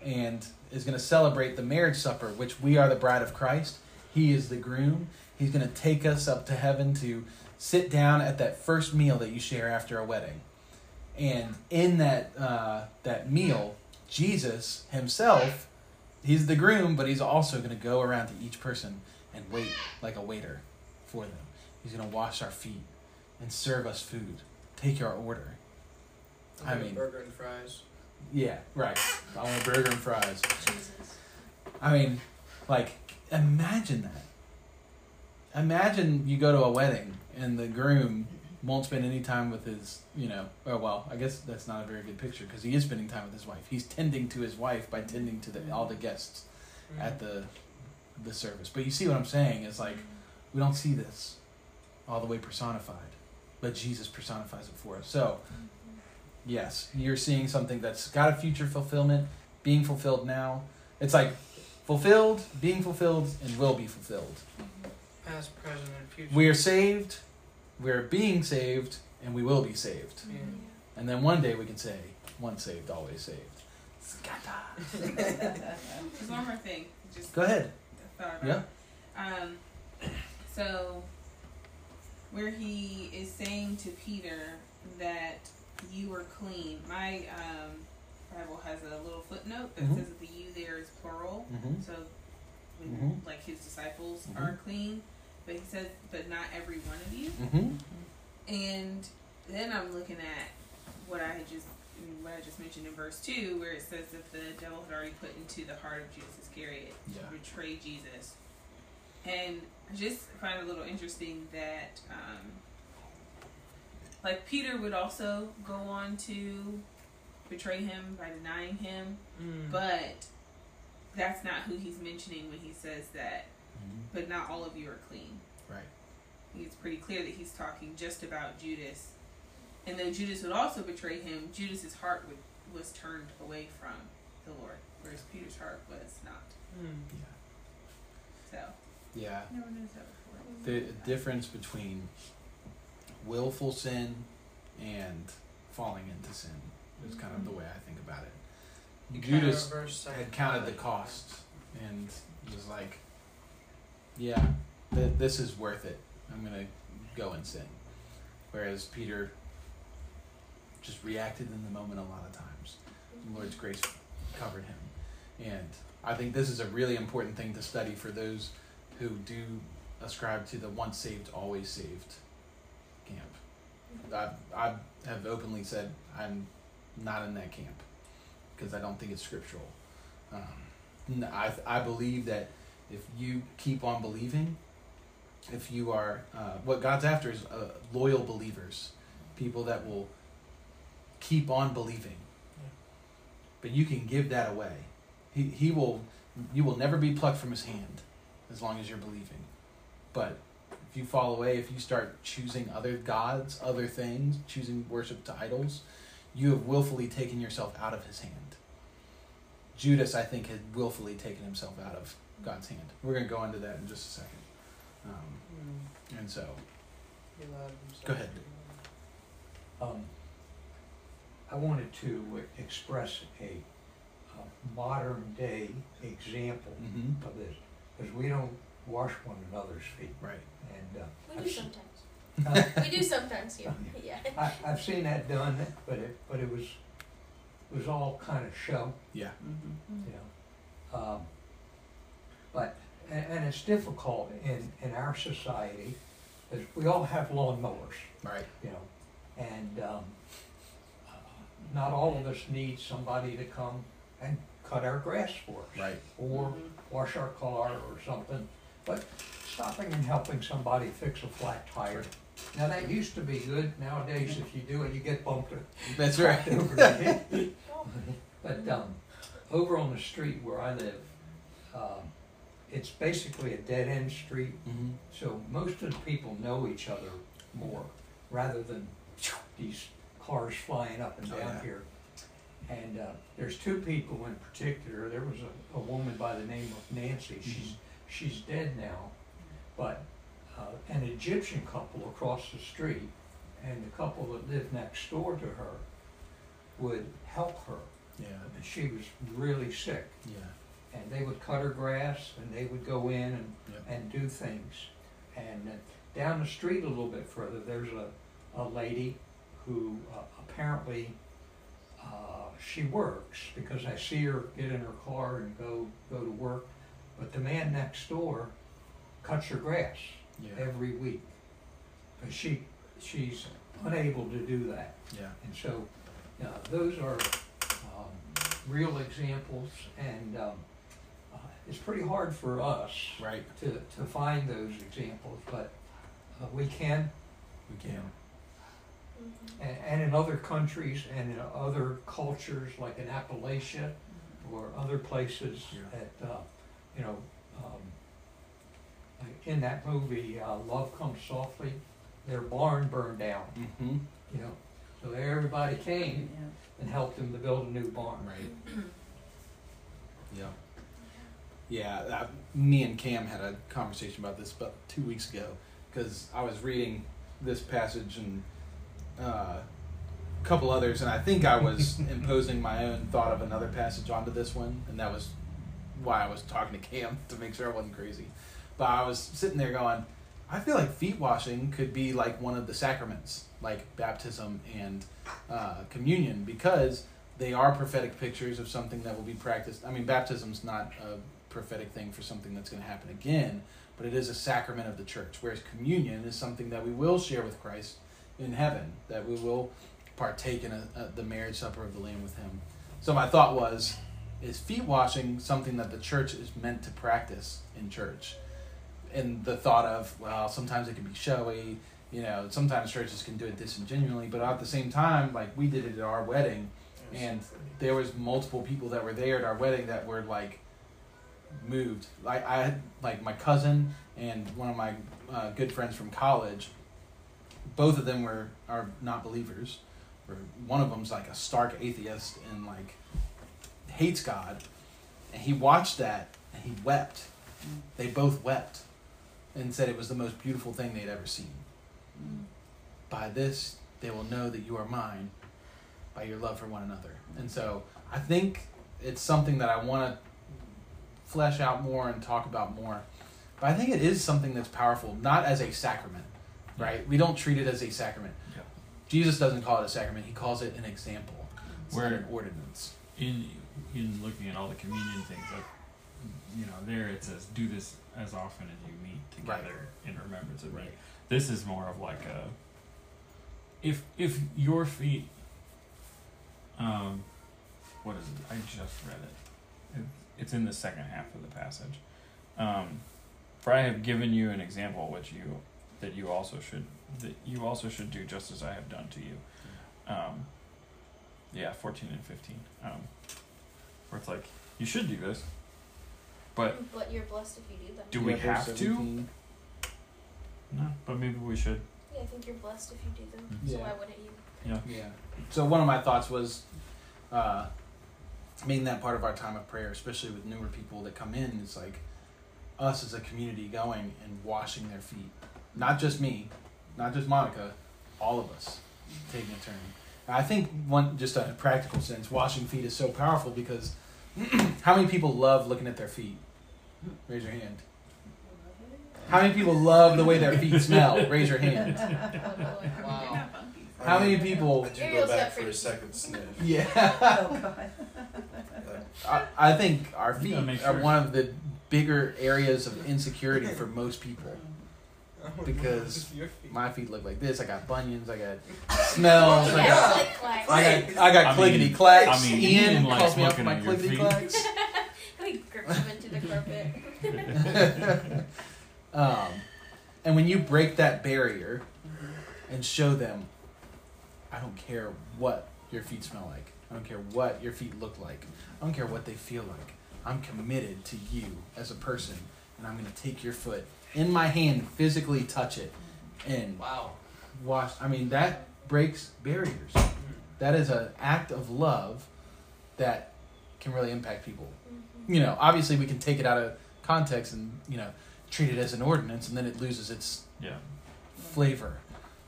A: and is going to celebrate the marriage supper, which we are the bride of Christ. He is the groom. He's going to take us up to heaven to sit down at that first meal that you share after a wedding. And in that uh, that meal, Jesus himself, he's the groom, but he's also going to go around to each person and wait like a waiter for them. He's going to wash our feet and serve us food, take our order. I mean-
C: burger and fries.
A: Yeah, right. I want a burger and fries.
D: Jesus.
A: I mean, like, imagine that. Imagine you go to a wedding and the groom won't spend any time with his, you know, oh, well, I guess that's not a very good picture because he is spending time with his wife. He's tending to his wife by tending to the, all the mm-hmm. guests mm-hmm. at the the service. But you see what I'm saying? Is like, we don't see this all the way personified, but Jesus personifies it for us. So, mm-hmm. Yes, you're seeing something that's got a future fulfillment, being fulfilled now. It's like fulfilled, being fulfilled, and will be fulfilled.
C: Past, present, and future.
A: We are saved, we're being saved, and we will be saved.
C: Yeah.
A: And then one day we can say, once saved, always saved. Scatter.
E: There's [LAUGHS] one more thing. Just
A: Go ahead. Yeah.
E: Um, so where he is saying to Peter that you are clean. My um, Bible has a little footnote that
A: Mhm.
E: says that the you there is plural.
A: Mm-hmm.
E: So when,
A: Mhm.
E: like his disciples
A: Mhm.
E: are clean, but he says, but not every one of you.
A: Mm-hmm.
E: And then I'm looking at what I had just what I just mentioned in verse two, where it says that the devil had already put into the heart of Judas Iscariot
A: Yeah.
E: to betray Jesus, and I just find it a little interesting that, um, like Peter would also go on to betray him by denying him,
C: Mm.
E: but that's not who he's mentioning when he says that.
A: Mhm.
E: But not all of you are clean.
A: Right.
E: It's pretty clear that he's talking just about Judas. And though Judas would also betray him, Judas's heart would, was turned away from the Lord, whereas Peter's heart was not.
C: Mm.
E: So,
A: Yeah.
E: never noticed that before.
A: The difference between willful sin and falling into sin is kind of the way I think about it.
C: You
A: Judas had counted the cost and was like, "Yeah, th- this is worth it. I'm gonna go and sin." Whereas Peter just reacted in the moment a lot of times. The Lord's grace covered him, and I think this is a really important thing to study for those who do ascribe to the once saved, always saved. I, I have openly said I'm not in that camp because I don't think it's scriptural. Um, I, I believe that if you keep on believing, if you are, uh, what God's after is uh, loyal believers, people that will keep on believing. But you can give that away. He, he will, you will never be plucked from his hand as long as you're believing. But if you fall away, if you start choosing other gods, other things, choosing worship to idols, you have willfully taken yourself out of his hand. Judas, I think, had willfully taken himself out of God's hand. We're going to go into that in just a second. Um,
C: Mm.
A: and so,
C: He allowed himself
A: Go ahead.
G: Um, I wanted to express a, a modern day example
A: mhm,
G: of this, because we don't wash one another's feet,
A: right.
G: and, uh,
D: We
G: I've
D: do
G: s-
D: sometimes.
G: uh,
D: We do sometimes here. [LAUGHS] Yeah.
G: I, I've seen that done, but it, but it was, it was all kind of show,
A: Yeah.
E: Mm-hmm.
G: you know. Um, but, and, and it's difficult in, in our society, because we all have lawnmowers.
A: Right.
G: you know, and um, uh, not all of us need somebody to come and cut our grass for us,
A: Right.
G: or
C: Mhm.
G: wash our car or something. But stopping and helping somebody fix a flat tire. Now that used to be good. Nowadays, if you do it, you get bumped.
A: That's right.
G: over. [LAUGHS] But um, over on the street where I live, um, it's basically a dead end street.
A: hmm
G: So most of the people know each other more, rather than these cars flying up and
A: Oh,
G: down
A: yeah.
G: here. And uh, there's two people in particular. There was a, a woman by the name of Nancy. She's she's dead now, but uh, an Egyptian couple across the street, and the couple that lived next door to her, would help her.
A: Yeah.
G: And she was really sick,
A: Yeah.
G: and they would cut her grass, and they would go in and
A: Yep.
G: and do things. And uh, down the street a little bit further, there's a, a lady who uh, apparently uh, she works because I see her get in her car and go go to work. But the man next door cuts her grass
A: Yeah.
G: every week, but she she's unable to do that.
A: Yeah.
G: And so, uh, those are um, real examples, and um, uh, it's pretty hard for us
A: Right.
G: to, to find those examples, but uh, we can,
A: We can.
D: Mhm.
G: and, and in other countries and in other cultures, like in Appalachia or other places
A: Yeah.
G: that, uh, you know, um, in that movie, uh, Love Comes Softly, their barn burned down,
A: Mm-hmm.
G: you know, so everybody came
E: Yeah.
G: and helped them to build a new barn.
A: Right. [CLEARS THROAT] Yeah. Yeah. That, me and Cam had a conversation about this about two weeks ago because I was reading this passage and uh, a couple others, and I think I was [LAUGHS] imposing my own thought of another passage onto this one, and that was why I was talking to Cam to make sure I wasn't crazy. But I was sitting there going, I feel like feet washing could be like one of the sacraments, like baptism and uh, communion, because they are prophetic pictures of something that will be practiced. I mean, baptism's not a prophetic thing for something that's going to happen again, but it is a sacrament of the church. Whereas communion is something that we will share with Christ in heaven, that we will partake in a, a, the marriage supper of the Lamb with him. So my thought was, is feet washing something that the church is meant to practice in church? And the thought of, well, sometimes it can be showy, you know, sometimes churches can do it disingenuously, but at the same time, like we did it at our wedding, and there was multiple people that were there at our wedding that were like moved. Like I had like my cousin and one of my uh, good friends from college. Both of them were are not believers. Or one of them's like a stark atheist and like hates God, and he watched that and he wept. They both wept, and said it was the most beautiful thing they'd ever seen. By this they will know that you are mine, by your love for one another. And so I think it's something that I want to flesh out more and talk about more. But I think it is something that's powerful, not as a sacrament, right? We don't treat it as a sacrament.
F: Yeah.
A: Jesus doesn't call it a sacrament; he calls it an example. It's
F: Where-
A: an ordinance.
F: in in looking at all the communion things like you know there it says do this as often as you meet together in remembrance of me. This is more of like a if if your feet um what is it? I just read it, it it's in the second half of the passage. Um for i have given you an example which you that you also should that you also should do just as i have done to you. Um yeah 14 and 15 um where it's like you should do this but
D: But you're blessed if you do them.
F: Do we
A: Yeah, verse
F: have to?
A: 17.
F: no but maybe we should
D: Yeah, I think you're blessed if you do them.
A: Yeah.
D: So why wouldn't you?
F: yeah
A: Yeah. So one of my thoughts was uh, making that part of our time of prayer, especially with newer people that come in. It's like us as a community going and washing their feet. Not just me, not just Monica, all of us taking a turn. And I think one just in a practical sense, washing feet is so powerful because [CLEARS THROAT] how many people love looking at their feet? Raise your hand. How many people love the way their feet smell? Raise your hand. [LAUGHS]
C: Wow.
A: How many people?
B: I do go back for a
D: free.
B: second sniff. [LAUGHS]
A: Yeah.
H: God. [LAUGHS]
A: I, I think our feet
F: gotta
A: are one of the bigger areas of insecurity for most people. [LAUGHS] Because My feet look like this. I got bunions. I got [LAUGHS] smells. I got. I got I got clickety clacks.
F: I mean,
A: Ian
F: Ian
A: calls me up for my
F: at
A: clickety clacks. [LAUGHS]
D: Like grips them into the carpet.
A: um, and when you break that barrier and show them, I don't care what your feet smell like. I don't care what your feet look like. I don't care what they feel like. I'm committed to you as a person, and I'm going to take your foot in my hand, physically touch it, and
C: Wow.
A: wash. I mean, that breaks barriers. That is an act of love that can really impact people.
D: Mhm.
A: You know, obviously we can take it out of context and you know treat it as an ordinance, and then it loses its
F: yeah
A: flavor.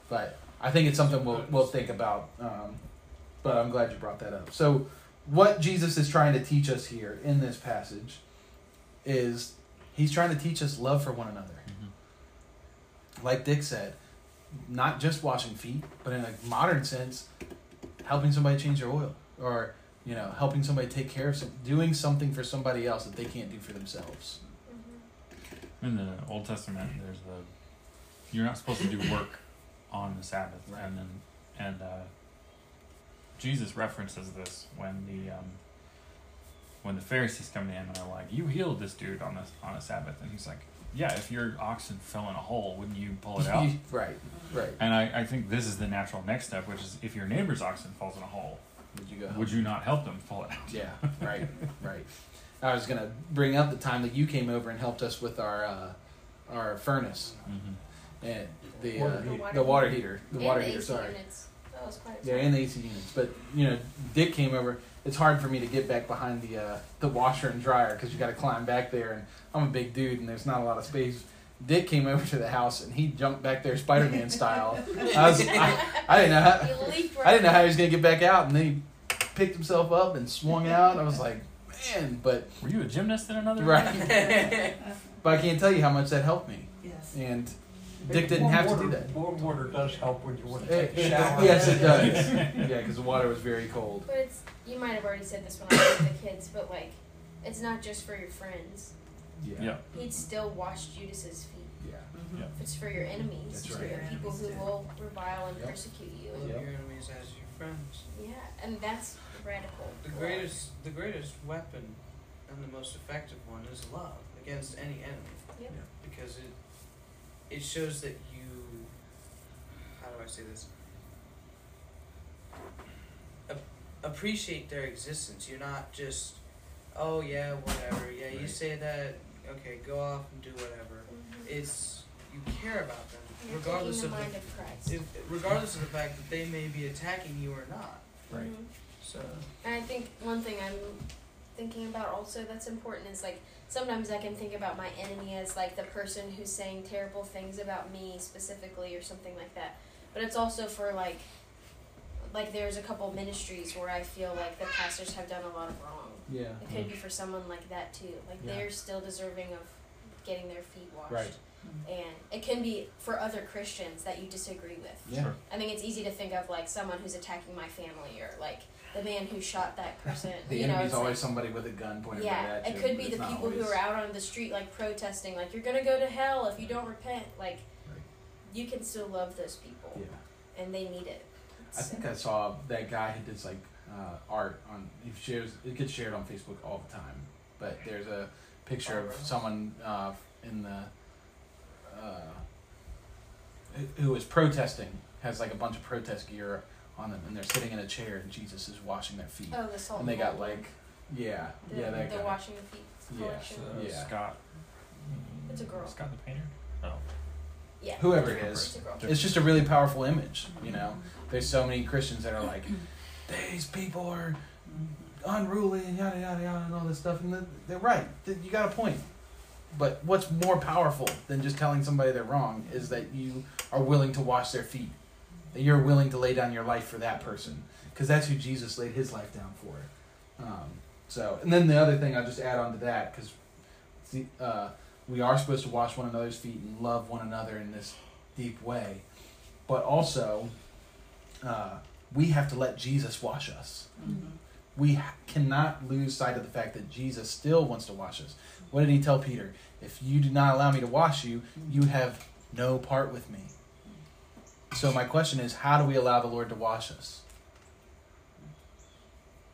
A: But I think it's something we'll we'll think about. Um, but I'm glad you brought that up. So, what Jesus is trying to teach us here in this passage is he's trying to teach us love for one another.
F: Mhm.
A: Like Dick said, not just washing feet, but in a modern sense, helping somebody change their oil or you know helping somebody take care of some doing something for somebody else that they can't do for themselves.
D: Mhm.
F: in the old testament there's the you're not supposed to do work [COUGHS] on the sabbath
A: Right.
F: and then and uh, jesus references this when the um, when the pharisees come to him and are like you healed this dude on this on a sabbath and he's like yeah if your oxen fell in a hole wouldn't you pull it out [LAUGHS]
A: right, right.
F: and I, I think this is the natural next step which is if your neighbor's oxen falls in a hole
A: Would you go? help
F: would you not help them pull it out
A: Yeah, [LAUGHS] right, right. I was gonna bring up the time that you came over and helped us with our uh, our furnace
F: mm-hmm.
A: and the
G: Water
A: uh,
G: heater.
A: the water heater, the
D: And
A: water
D: the
A: heater.
D: AC
A: Sorry.
D: Units. That was quite
A: Yeah, and the AC units. But you know, Dick came over. It's hard for me to get back behind the uh, the washer and dryer because you got to climb back there, and I'm a big dude, and there's not a lot of space. Dick came over to the house and he jumped back there Spider-Man style. [LAUGHS] I was, I, I didn't know how,
D: right
A: I didn't know how he was gonna get back out, and then he picked himself up and swung out. I was like, man, but
F: were you a gymnast in another
A: right. [LAUGHS] but I can't tell you how much that helped me,
H: Yes.
A: and Dick didn't have to do that.
G: Warm water does help when you want to take a [LAUGHS] shower.
A: yes, it does. Yeah, because the water was very cold.
D: But it's you might have already said this when I was with the kids, but like it's not just for your friends.
A: Yeah.
F: yeah
D: He'd still wash Judas's feet.
A: Yeah.
H: Mhm.
F: Yeah.
D: If it's for your enemies,
A: That's
D: for
A: right.
D: your people who
H: yeah.
D: will revile and
A: Yep.
D: persecute you.
C: Love
A: Yep.
C: your enemies as your friends.
D: Yeah, and that's radical.
C: The
D: love.
C: greatest, the greatest weapon, and the most effective one is love against any enemy.
D: Yep.
C: Because it, it shows that you. How do I say this? A- appreciate their existence. You're not just, oh yeah, whatever. Yeah, you say that. Okay, go off and do whatever.
D: Mhm.
C: It's you care about them,
D: You're
C: regardless
D: taking
C: of
D: the
C: the,
D: of Christ.
C: if, regardless of the fact that they may be attacking you or not.
A: Right.
D: Mhm.
C: So.
D: And I think one thing I'm thinking about also that's important is like sometimes I can think about my enemy as like the person who's saying terrible things about me specifically or something like that. But it's also for like like there's a couple ministries where I feel like the pastors have done a lot of wrong.
A: Yeah.
D: It could be for someone like that too. Like
A: Yeah.
D: they're still deserving of getting their feet washed.
A: Right.
D: And it can be for other Christians that you disagree with.
A: Yeah.
F: Sure.
D: I mean, it's easy to think of like someone who's attacking my family or like the man who shot that [LAUGHS] person.
A: The
D: you
A: enemy's
D: it's
A: always
D: like,
A: somebody with a gun pointed
D: yeah,
A: right at you.
D: it could be the people who are out on the street like protesting, like you're gonna go to hell if you don't repent. Like,
A: Right.
D: you can still love those people,
A: Yeah.
D: and they need it.
A: I think I saw that guy who does like uh, art on. He shares. It gets shared on Facebook all the time. But there's a picture of
C: Alright.
A: someone uh, in the uh, who- who is protesting. Has like a bunch of protest gear on them, and they're sitting in a chair, and Jesus is washing their feet.
D: Oh, the salt.
A: and they
D: and
A: got like, yeah,
D: one. the,
A: yeah, that
D: the
A: guy.
D: washing the feet
A: Yeah.
D: collection.
F: Uh,
A: Yeah.
F: Scott.
D: It's a girl.
F: Scott the painter. Oh.
D: Yeah,
A: Whoever it is.
D: It's a girl.
A: It's just a really powerful image, you know. There's so many Christians that are like, these people are unruly and yada yada yada and all this stuff, and they're- they're right. You got a point. But what's more powerful than just telling somebody they're wrong is that you are willing to wash their feet. That you're willing to lay down your life for that person, because that's who Jesus laid his life down for. Um, so, and then the other thing I'll just add on to that, because uh, we are supposed to wash one another's feet and love one another in this deep way, but also uh, we have to let Jesus wash us. Mm-hmm. We ha- cannot lose sight of the fact that Jesus still wants to wash us. What did he tell Peter? If you do not allow me to wash you, you mm-hmm. have no part with me. So my question is, how do we allow the Lord to wash us?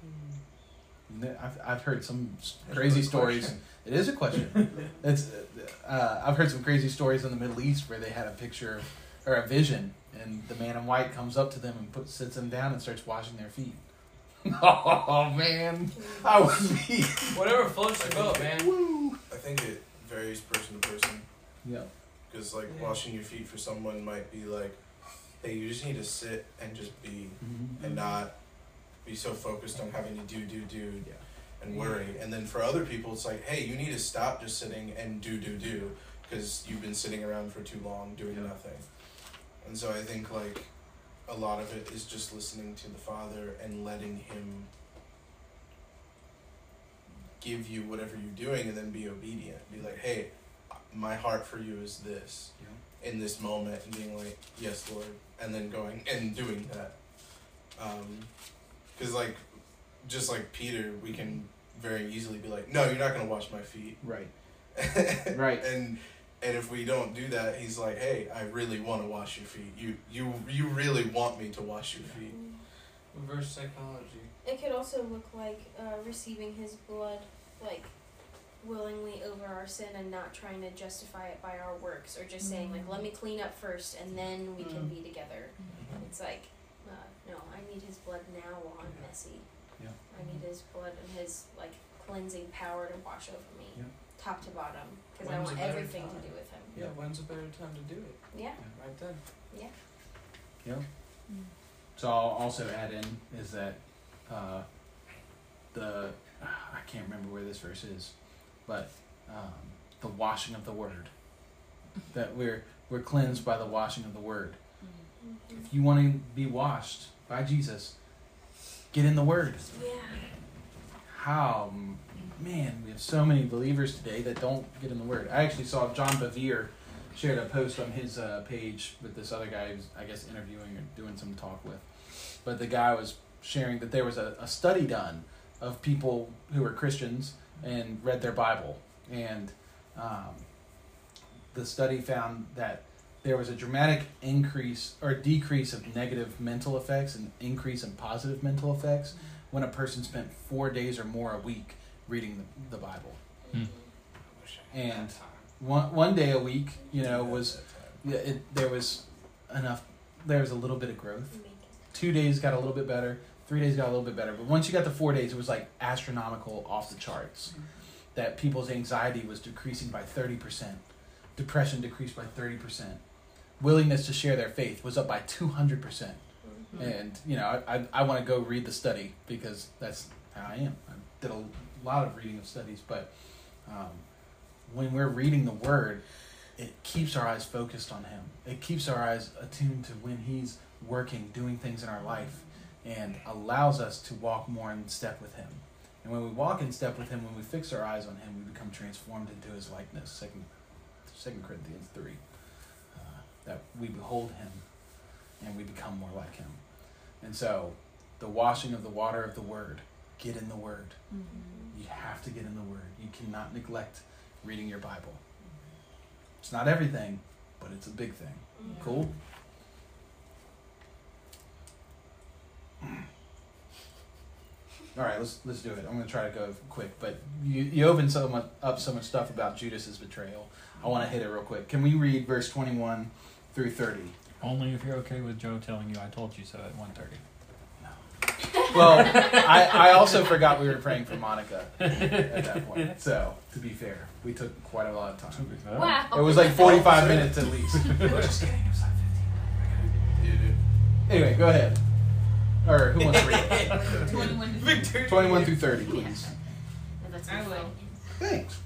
A: Mm-hmm. I've, I've heard some s- crazy stories. It is a question. [LAUGHS] it's uh, I've heard some crazy stories in the Middle East where they had a picture or a vision, and the man in white comes up to them and puts sits them down and starts washing their feet. [LAUGHS] oh man, I would be.
C: Whatever floats your boat, man.
B: I think it varies person to person.
A: Yeah.
B: Because like
C: Yeah.
B: washing your feet for someone might be like, hey, you just need to sit and just be,
A: Mm-hmm.
B: and not be so focused on having to do, do, do,
A: Yeah.
B: And worry. And then for other people, it's like, hey, you need to stop just sitting and do, do, do, because you've been sitting around for too long doing
A: Yeah.
B: nothing. And so I think like a lot of it is just listening to the Father and letting Him give you whatever you're doing, and then be obedient. Be like, hey, my heart for you is this in this moment and being like, yes, Lord, and then going and doing that. Um, because, like, just like Peter, we can very easily be like, no, you're not going to wash my feet.
A: Right. [LAUGHS] Right.
B: and and if we don't do that, he's like, hey, I really want to wash your feet. You you you really want me to wash your feet.
C: Reverse psychology.
D: It could also look like uh, receiving His blood, like willingly over our sin and not trying to justify it by our works, or just saying like, "Let me clean up first, and then we can
C: Mm.
D: be together." It's like, uh, no, I need His blood now while I'm messy.
A: Yeah.
D: I need His blood and His like cleansing power to wash over me,
A: Yeah.
D: top to bottom, because I
C: When's
D: want
C: better
D: everything
C: time?
D: to do with Him.
C: Yeah, when's a better time to do it?
D: Yeah.
C: Right then.
A: Yep. So I'll also add in is that uh, the [SIGHS] I can't remember where this verse is, but um, the washing of the word. That we're we're cleansed by the washing of the word.
D: Mhm.
A: If you want to be washed by Jesus, get in the word.
D: Yeah.
A: How man, we have so many believers today that don't get in the word. I actually saw John Bevere shared a post on his uh, page with this other guy who's I guess interviewing or doing some talk with. But the guy was sharing that there was a, a study done of people who were Christians and read their Bible, and um, the study found that there was a dramatic increase or decrease of negative mental effects and increase in positive mental effects when a person spent four days or more a week reading the, the Bible.
F: Hmm.
A: And one one day a week, you know, was it, there was enough. There was a little bit of growth. Two days got a little bit better. Three days got a little bit better. But once you got to four days, it was like astronomical, off the charts. That people's anxiety was decreasing by thirty percent. Depression decreased by thirty percent. Willingness to share their faith was up by two hundred percent. And you know, I I, I want to go read the study because that's how I am. I did a lot of reading of studies, but um, when we're reading the Word, it keeps our eyes focused on Him. It keeps our eyes attuned to when He's working, doing things in our life, and allows us to walk more in step with Him. And when we walk in step with Him, when we fix our eyes on Him, we become transformed into His likeness. Second, Second Corinthians three, uh, that we behold Him, and we become more like Him. And so, the washing of the water of the Word. Get in the Word. Mm-hmm. You have to get in the Word. You cannot neglect reading your Bible. It's not everything, but it's a big thing. Cool? All right, let's let's do it. I'm gonna try to go quick, but you you opened so much up so much stuff about Judas's betrayal. I want to hit it real quick. Can we read verse 21 through 30?
F: Only if you're okay with Joe telling you I told you so at 1.30.
A: Well, I, I also forgot we were praying for Monica at that point. [LAUGHS] So to be fair, we took quite a lot of time.
D: Wow.
A: It was like 45 minutes at least. [LAUGHS]
B: We're just kidding. It was like 15.
A: Anyway, go ahead. Or who wants to read it? [LAUGHS]
E: 21 to
C: Victor.
A: 21 through 30, please.
D: That's
E: I
D: my
E: will.
A: Thanks.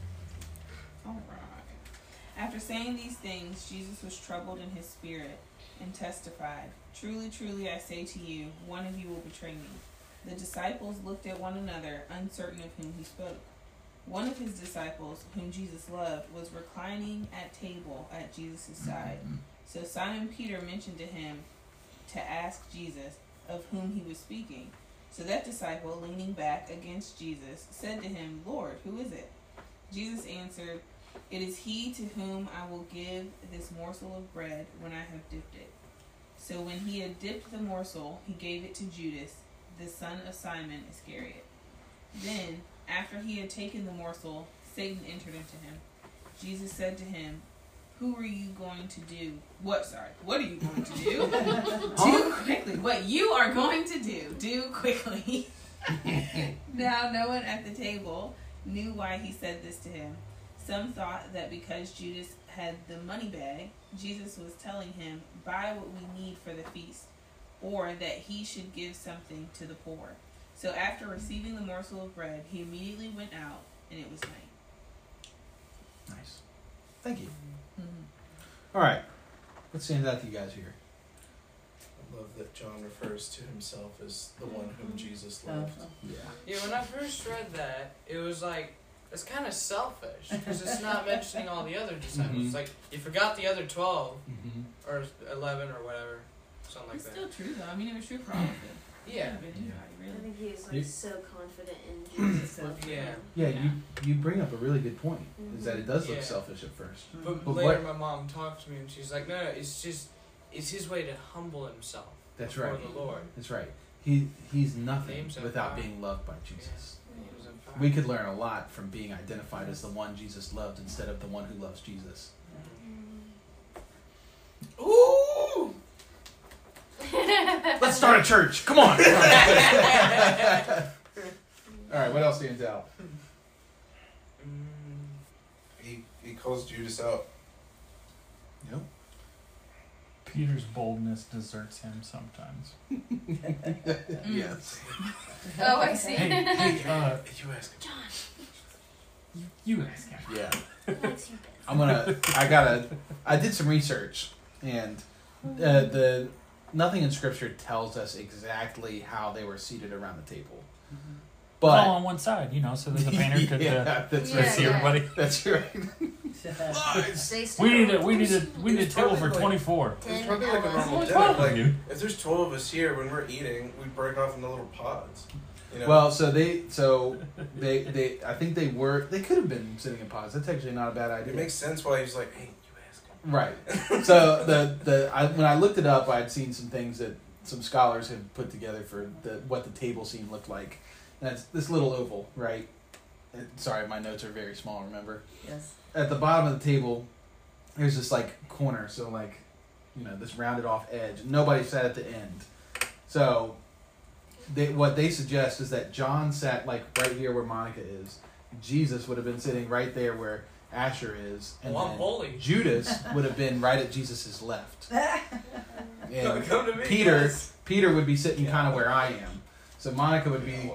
E: After saying these things, Jesus was troubled in his spirit and testified, Truly, truly, I say to you, one of you will betray me. The disciples looked at one another, uncertain of whom he spoke. One of his disciples, whom Jesus loved, was reclining at table at Jesus' mm-hmm, side. Mm-hmm. So Simon Peter mentioned to him to ask Jesus of whom he was speaking. So that disciple, leaning back against Jesus, said to him, Lord, who is it? Jesus answered, It is he to whom I will give this morsel of bread when I have dipped it. So when he had dipped the morsel, he gave it to Judas, the son of Simon Iscariot. Then, after he had taken the morsel, Satan entered into him. Jesus said to him, Who are you going to do? What, sorry, what are you going to do? [LAUGHS] do quickly. What you are going to do, do quickly. [LAUGHS] now, no one at the table knew why he said this to him. Some thought that because Judas had the money bag, Jesus was telling him, Buy what we need for the feast, or that he should give something to the poor. So after receiving the morsel of bread, he immediately went out, and it was night.
A: Nice. Thank you.
E: Mm-hmm.
A: All right. What stands out to you guys here?
B: I love that John refers to himself as the one whom Jesus loved.
A: Yeah.
C: Yeah, when I first read that, it was like it's kind of selfish because it's not [LAUGHS] mentioning all the other disciples.
A: Mhm.
C: It's like you forgot the other twelve
A: Mm-hmm.
C: or eleven or whatever, something like
E: It's
C: that.
E: still true, though. I mean, it was true for all of them.
C: Yeah.
E: But
A: Yeah.
D: I think he was like
A: You-
D: so confident in [CLEARS THROAT] Jesus' love. for
C: Yeah.
A: Yeah, you you bring up a really good point. Is that it does look
C: Yeah.
A: selfish at first.
C: But,
A: But
C: later,
A: what-
C: my mom talked to me and she's like, "No, no, it's just it's his way to humble himself
A: That's
C: before
A: right.
C: the Lord."
A: That's right. He he's nothing without
C: God.
A: being loved by Jesus.
C: He was on fire.
A: We could learn a lot from being identified as the one Jesus loved instead of the one who loves Jesus.
C: Ooh.
A: Let's start a church. Come on. All right. What else stands out?
C: Mm,
B: He, he calls Judas out.
A: Yep.
F: Peter's boldness deserts him sometimes. [LAUGHS]
A: Yes. [LAUGHS]
D: Oh, I see.
F: Hey, hey, uh, [LAUGHS]
B: You ask him.
D: John
F: you ask him.
A: Yeah.
D: likes you best.
A: I'm gonna. I gotta. I did some research, and uh, the nothing in Scripture tells us exactly how they were seated around the table.
F: All
A: But
F: on one side, you know, so that [LAUGHS] the painter could uh,
A: yeah, that's
D: Yeah,
A: right.
F: see everybody. [LAUGHS]
A: That's right.
F: We need a we need a we need a table for
B: like-
F: twenty four.
B: It's probably like a normal dinner. Like, if there's 12 of us here, when we're eating, we break off into little pods. You know?
A: Well, so they, so they, they. I think they were. They could have been sitting in pods. That's actually not a bad idea.
B: it makes sense why he's like, hey, you ask him.
A: Right. [LAUGHS] So the the I, when I looked it up, I'd seen some things that some scholars had put together for the what the table scene looked like. And it's this little oval, right? And, sorry, my notes are very small. Remember,
H: Yes.
A: at the bottom of the table, there's this like corner, so like, you know, this rounded off edge. Nobody sat at the end. So, they, what they suggest is that John sat like right here where Monica is. Jesus would have been sitting right there where Asher is, and
C: oh, Well,
A: then
C: holy.
A: Judas would have been right at Jesus's left. [LAUGHS] And
C: Come to me,
A: Peter. Peter would be sitting kind of where I am. So Monica would be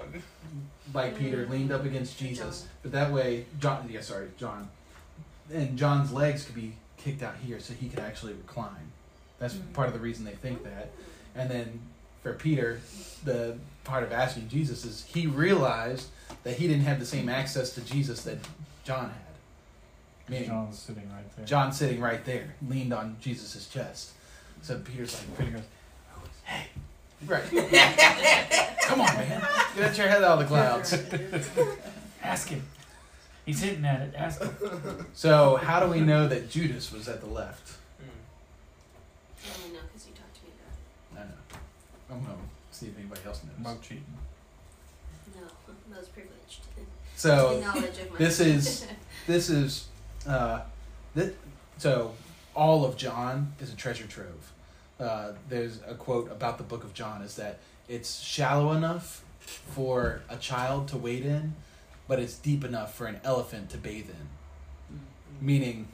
A: like Peter, leaned up against Jesus. But that way, John, yeah, sorry, John, and John's legs could be kicked out here, so he could actually recline. That's mm-hmm. part of the reason they think that. And then for Peter, the part of asking Jesus is he realized that he didn't have the same access to Jesus that John had. Meaning,
F: John's sitting right there.
A: John sitting right there, leaned on Jesus' chest. So Peter's like,
F: Peter goes,
A: hey, right. [LAUGHS] Come on, man. Get out your head out of the clouds. [LAUGHS]
F: ask him. He's hitting at it. Ask him.
A: So how do we know that Judas was at the left?
C: Hmm.
D: I only know because you talked to me about
A: I know. I'm gonna see if anybody else knows.
F: Mo cheating.
D: it. No, [LAUGHS] most privileged.
A: So
D: Knowledge of my
A: this is this is uh, this, so all of John is a treasure trove. Uh, there's a quote about the book of John is that it's shallow enough for a child to wade in, but it's deep enough for an elephant to bathe in. Meaning,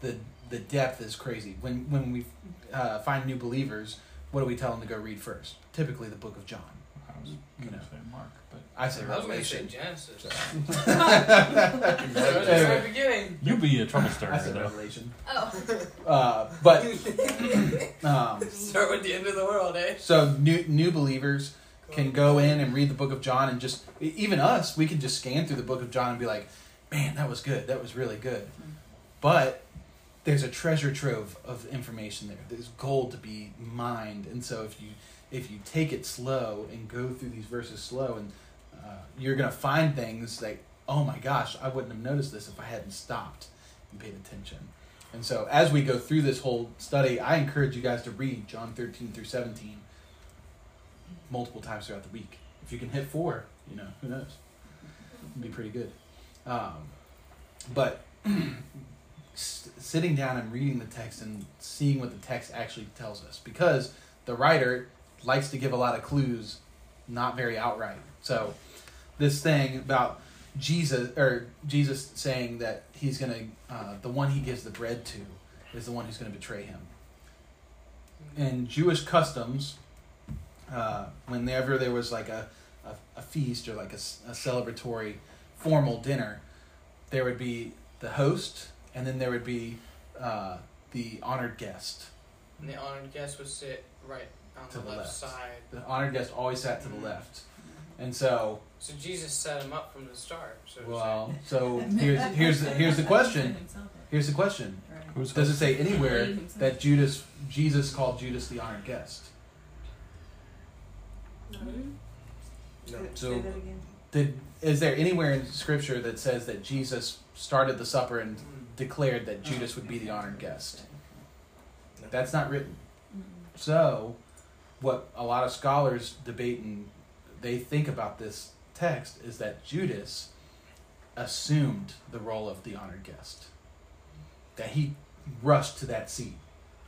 A: the the depth is crazy. When when we uh, find new believers, what do we tell them to go read first? Typically, the book of John.
F: I was gonna
A: know.
F: say Mark, but
A: I say
C: I was going to say
A: Revelation.
C: Genesis.
A: Anyway.
C: That's the very beginning.
F: you be a trouble
A: I
F: starter
A: said
F: though.
A: Revelation.
D: Oh,
A: Uh, but [LAUGHS] um,
C: Start with the end of the world, eh?
A: so new new believers can go in and read the book of John and just even us we can just scan through the book of John and be like, man, that was good. That was really good. But there's a treasure trove of information there. There's gold to be mined, and so if you if you take it slow and go through these verses slow, and you're gonna find things like, oh my gosh, I wouldn't have noticed this if I hadn't stopped and paid attention. And so as we go through this whole study, I encourage you guys to read John 13 through 17 multiple times throughout the week. If you can hit four, you know, who knows? It'd be pretty good. Um, but [CLEARS THROAT] sitting down and reading the text and seeing what the text actually tells us, because the writer likes to give a lot of clues, not very outright. So this thing about Jesus or Jesus saying that he's gonna uh, the one he gives the bread to is the one who's gonna betray him. In Jewish customs, uh, whenever there was like a, a, a feast or like a celebratory formal dinner, there would be the host and then there would be uh, the honored guest.
C: And the honored guest would sit right on the,
A: the
C: left,
A: left.
C: side.
A: The honored guest always sat to the left. And so,
C: So Jesus set him up from the start. So to
A: well, so [LAUGHS] here's here's the, here's the question. Here's the question.
F: Who's
A: Does it say anywhere that Judas Jesus called Judas the honored guest?
B: No.
A: So-
H: Say that again.
A: Did is there anywhere in Scripture that says that Jesus started the supper and
C: mm.
A: declared that oh, Judas would be the honored guest? That's not written. So, what a lot of scholars debate and they think about this text is that Judas assumed the role of the honored guest. That he rushed to that seat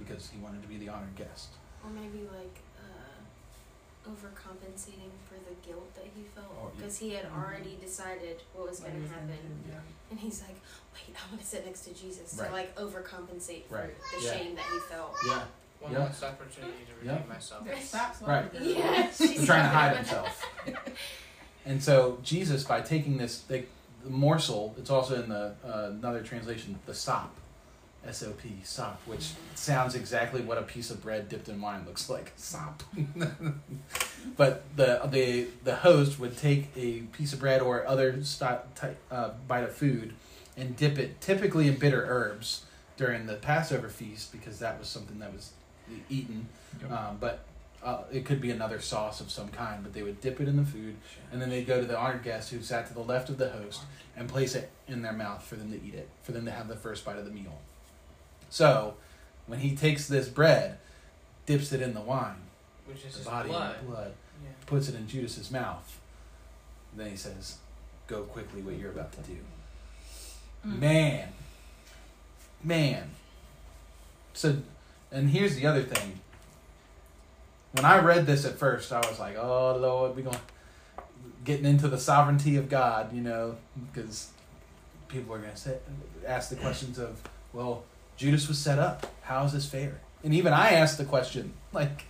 A: because he wanted to be the honored guest.
D: or maybe like uh, overcompensating for the guilt that he
A: Oh,
D: felt
A: yeah.
D: because he had already decided what was going to happen,
H: do.
D: and he's like, "Wait, I want to sit next to Jesus
A: Right.
D: to like overcompensate for
A: Right.
D: the
A: Yeah.
D: shame that he felt."
A: Yeah,
C: One
A: Yeah.
C: last opportunity to redeem
A: Yeah.
C: myself.
E: Stop
A: Right.
D: Yeah, [LAUGHS]
A: he's trying to hide himself. [LAUGHS] And so Jesus, by taking this the, the morsel, it's also in the uh, another translation, the sop, S O P, sop, which sounds exactly what a piece of bread dipped in wine looks like, [LAUGHS] sop. but the the the host would take a piece of bread or other sti- type, uh, bite of food and dip it, typically in bitter herbs, during the Passover feast because that was something that was eaten.
F: Yep.
A: Um, but uh, it could be another sauce of some kind, but they would dip it in the food, and then they'd go to the honored guest who sat to the left of the host and place it in their mouth for them to eat it, for them to have the first bite of the meal. So when he takes this bread, dips it in the wine,
C: Which is
A: the
C: his
A: body
C: blood.
A: and blood,
C: Yeah.
A: puts it in Judas's mouth. Then he says, "Go quickly what you're about to do."
E: Mm.
A: Man, man. So, and here's the other thing. When I read this at first, I was like, "Oh Lord, we going getting into the sovereignty of God," you know, because people are gonna say, ask the questions of, "Well, Judas was set up. How is this fair?" And even I asked the question, like,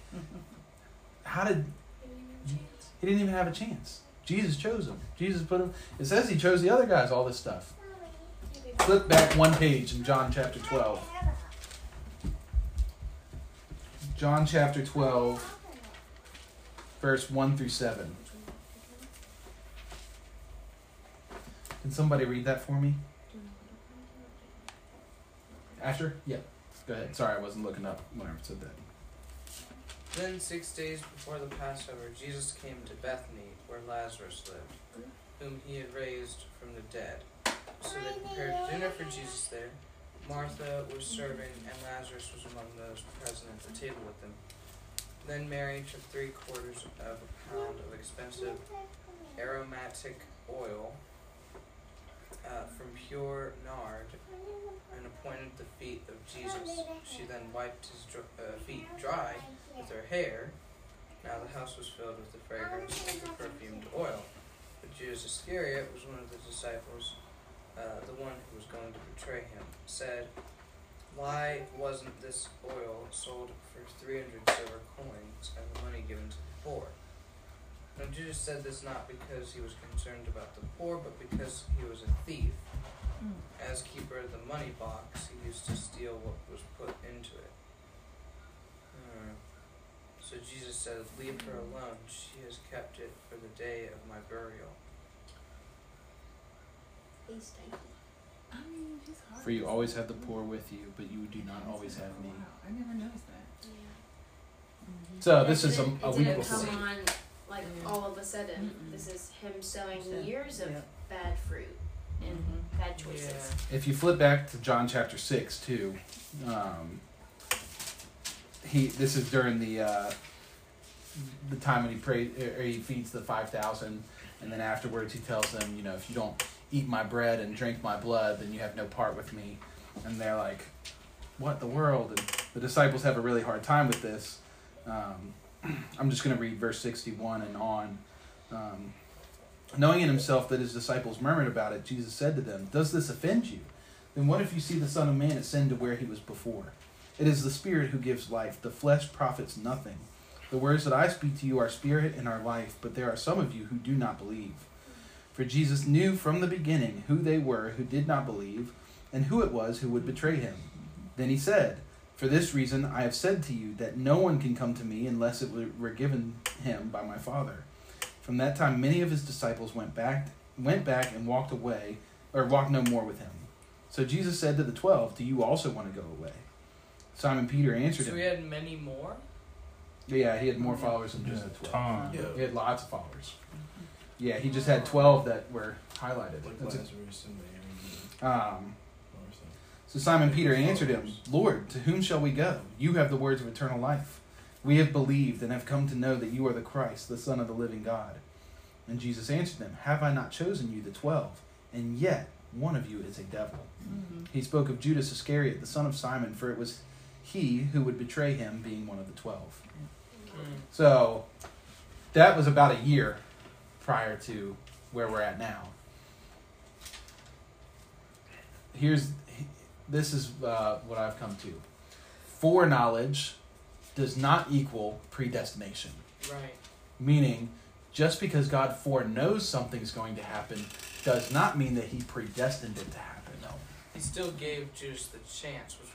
A: [LAUGHS] "How did he didn't even have a chance. Jesus chose him. Jesus put him. It says he chose the other guys. All this stuff. Flip back one page in John chapter twelve. John chapter twelve, verse one through seven. Can somebody read that for me? Asher? Yeah. Go ahead. Sorry, I wasn't looking up when I said that.
C: Then six days before the Passover, Jesus came to Bethany, where Lazarus lived, whom he had raised from the dead. So they prepared dinner for Jesus there. Martha was serving, and Lazarus was among those present at the table with them. Then Mary took three quarters of a pound of expensive aromatic oil uh, from pure nard and appointed the feet of Jesus. She then wiped his dr- uh, feet dry with her hair. Now the house was filled with the fragrance of the perfumed oil. But Judas Iscariot was one of the disciples, uh, the one who was going to betray him, said, Why wasn't this oil sold for 300 silver coins and the money given to the poor? Now Judas said this not because he was concerned about the poor, but because he was a thief.
E: Mm.
C: As keeper of the money box, he used to steal what was put into it. Hmm. So Jesus said, Leave her alone. She has kept it for the day of my burial.
D: Feasting.
E: I mean, he's hard
A: For you
E: to
A: always have the poor with you, but you do not always have me.
E: Wow, I never noticed that.
D: Yeah.
A: So this is a,
D: didn't-
A: a
D: it
A: week
D: didn't come on like
C: Yeah.
D: all of a sudden.
E: Mm-mm.
D: This is him sowing
H: So,
D: years of
H: yeah.
D: bad fruit and
E: Mhm.
D: bad choices.
C: Yeah.
A: If you flip back to John chapter six too, um, he this is during the uh, the time when he prays or he feeds the five thousand, and then afterwards he tells them, you know, if you don't eat my bread and drink my blood, then you have no part with me. And they're like, what the world? And the disciples have a really hard time with this. Um, [CLEARS THROAT] I'm just going to read verse 61 and on. Um, Knowing in himself that his disciples murmured about it, Jesus said to them, Does this offend you? Then what if you see the Son of Man ascend to where he was before? It is the Spirit who gives life, the flesh profits nothing. The words that I speak to you are spirit and are life, but there are some of you who do not believe. For Jesus knew from the beginning who they were who did not believe, and who it was who would betray him. Then he said, For this reason I have said to you that no one can come to me unless it were given him by my Father. From that time many of his disciples went back went back and walked away or walked no more with him. So Jesus said to the twelve, Do you also want to go away? Simon Peter answered
C: So
A: him.
C: we had many more?
A: Yeah, he had more followers than just
F: Yeah,
A: the twelve.
F: ton.
B: Yeah.
A: He had lots of followers. Yeah, he just had twelve that were highlighted.
B: Like
A: That's
B: Lazarus and
A: um, so Simon Peter answered him, Lord, to whom shall we go? You have the words of eternal life. We have believed and have come to know that you are the Christ, the Son of the living God. And Jesus answered them, Have I not chosen you, the twelve? And yet one of you is a devil.
E: Mm-hmm.
A: He spoke of Judas Iscariot, the son of Simon, for it was he who would betray him, being one of the twelve.
C: Hmm.
A: So that was about a year prior to where we're at now. Here's this is uh, what I've come to. Foreknowledge does not equal predestination.
C: Right.
A: Meaning, just because God foreknows something's going to happen does not mean that He predestined it to happen. No.
C: He still gave Judas the chance, which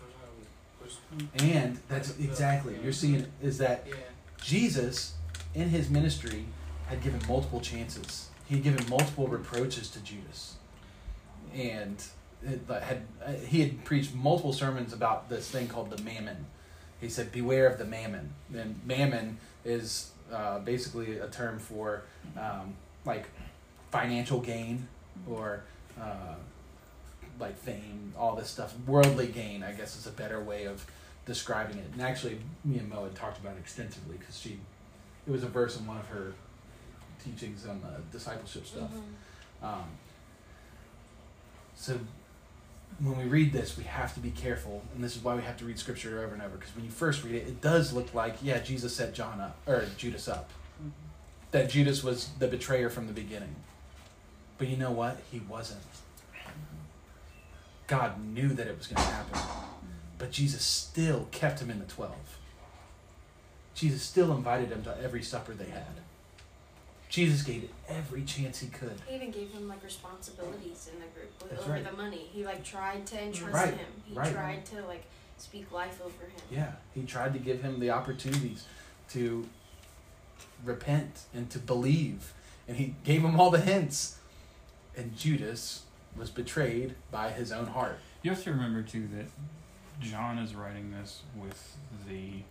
C: was
A: And that's exactly you're seeing is that
C: yeah.
A: Jesus, in his ministry, had given multiple chances. He had given multiple reproaches to Judas, and had uh, he had preached multiple sermons about this thing called the mammon. He said, "Beware of the mammon." And mammon is uh, basically a term for um, like financial gain or uh, like fame, all this stuff, worldly gain. I guess is a better way of describing it. And actually, me and Mo had talked about it extensively because she, it was a verse in one of her teachings on the discipleship stuff.
D: Mhm.
A: Um, so when we read this, we have to be careful, and this is why we have to read scripture over and over. Because when you first read it, it does look like yeah, Jesus set John up or Judas up. That Judas was the betrayer from the beginning. But you know what? He wasn't. God knew that it was going to happen, but Jesus still kept him in the twelve. Jesus still invited him to every supper they had. Jesus gave it every chance he could.
D: He even gave him like responsibilities in the group with,
A: That's
D: over
A: right.
D: the money. He like tried to entrust
A: Right,
D: him. He
A: right.
D: tried to like speak life over him.
A: Yeah, he tried to give him the opportunities to repent and to believe, and he gave him all the hints. And Judas was betrayed by his own heart.
F: You have to remember too that John is writing this with the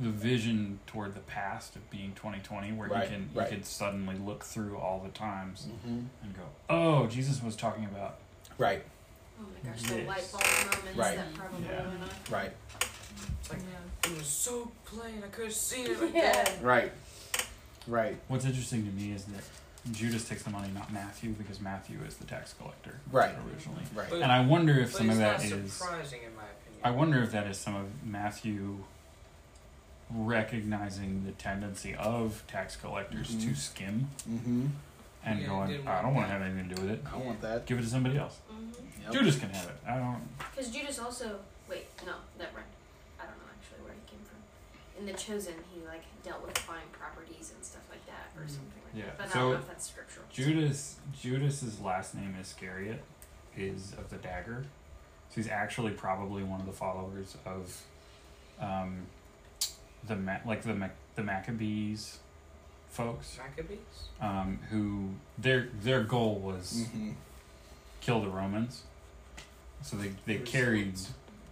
F: the vision toward the past of being 2020, where
A: Right,
F: he can
A: right.
F: he could suddenly look through all the times
A: Mm-hmm.
F: and go, "Oh, Jesus was talking about."
A: Right,
D: Oh my gosh, the light bulb moments
A: Right.
D: that probably
F: Yeah.
D: went on.
A: right,
C: It's like it was so plain I could have seen it like [LAUGHS]
D: Yeah.
C: that.
A: right, right,
F: What's interesting to me is that Judas takes the money, not Matthew, because Matthew is the tax collector
A: Right.
F: originally.
A: right.
C: But-
F: And I wonder if some of that is.
C: surprising in my opinion.
F: I wonder if that is some of Matthew recognizing the tendency of tax collectors to
A: Mhm.
F: skim
A: Mm-hmm.
F: and
C: Yeah,
F: going,
C: didn't
F: I don't
C: want
F: want to have anything to do with it.
A: I want that.
F: Give it to somebody else.
D: Mm-hmm.
A: Yep.
F: Judas can have it. I don't.
D: Because Judas also wait no never mind. I don't know actually where he came from. In the Chosen, he like dealt with buying properties and stuff like that or something like
F: Yeah,
D: that. But I
F: so
D: don't know if that's scriptural.
F: Judas Judas's last name is Iscariot is of the dagger. So he's actually probably one of the followers of um, the Ma- like the Mac- the Maccabees folks
C: Maccabees?
F: um, who their their goal was
A: Mm-hmm.
F: kill the Romans. So they they carried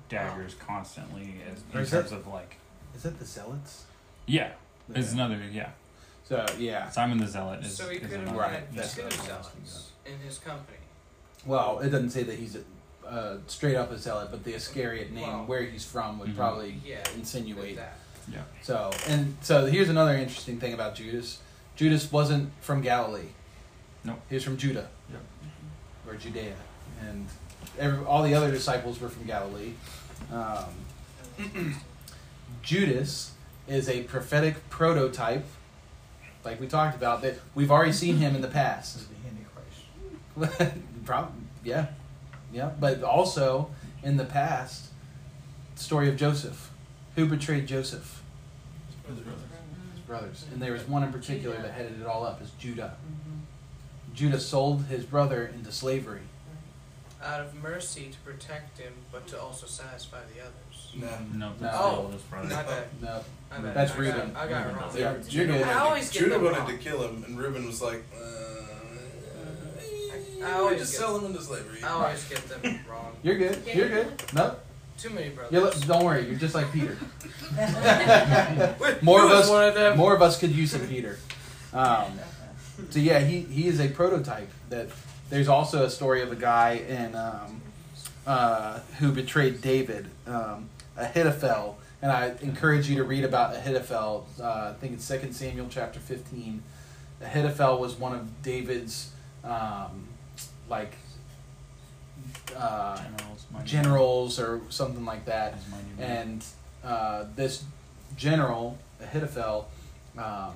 F: daggers constantly as in
A: is
F: terms of like
A: Is that the zealots?
F: yeah, it's another yeah.
A: So yeah.
F: Simon the Zealot is,
C: so he
F: is
C: could have
F: another
A: Right,
C: had
A: that's
C: two
A: what I was
C: zealots in his company.
A: Well, it doesn't say that he's a, uh, straight up a zealot, but the Iscariot name,
C: Well,
A: where he's from, would
F: Mhm.
A: probably
C: Yeah.
A: insinuate
C: That.
F: Yeah.
A: So, and so here's another interesting thing about Judas. Judas wasn't from Galilee.
F: Nope.
A: He was from Judah
F: Yep.
A: or Judea, and every, all the other disciples were from Galilee. Um, [CLEARS THROAT] Judas is a prophetic prototype, like we talked about. That we've already seen him in the past.
G: As the Antichrist. [LAUGHS]
A: Prob- yeah, yeah. But also in the past, story of Joseph. Who betrayed Joseph? His brothers. His brothers. And there was one in particular that headed it all up. Is Judah. Judah sold his brother into slavery.
C: Out of mercy to protect him, but to also satisfy the others.
B: No.
F: No,
A: No.
F: that's
C: Oh.
F: the oldest brother.
C: My bad.
A: No,
C: My bad.
A: That's
C: I
A: Reuben.
C: Got, I got it wrong.
F: does
B: Yeah,
A: Yeah.
B: Judah
C: I
B: wanted,
C: always
B: to,
C: get
B: Judah wanted
C: wrong.
B: to kill him, and Reuben was like, uh,
C: I always
B: just
C: get-
B: sell him into slavery.
C: I always get them wrong.
A: you're good. You're good. No,
C: Too many brothers.
A: you're, li- don't worry. You're just like Peter. [LAUGHS] [LAUGHS] More of us-
C: One of them?
A: More of us could use a Peter. Um, [LAUGHS] so yeah, he, he is a prototype. That there's also a story of a guy in um, uh, who betrayed David, um, Ahithophel, and I encourage you to read about Ahithophel. Uh, I think it's Second Samuel chapter 15. Ahithophel was one of David's um, like uh,
F: Generals,
A: generals or something like that
F: men, is mighty men.
A: and uh, this general Ahithophel um,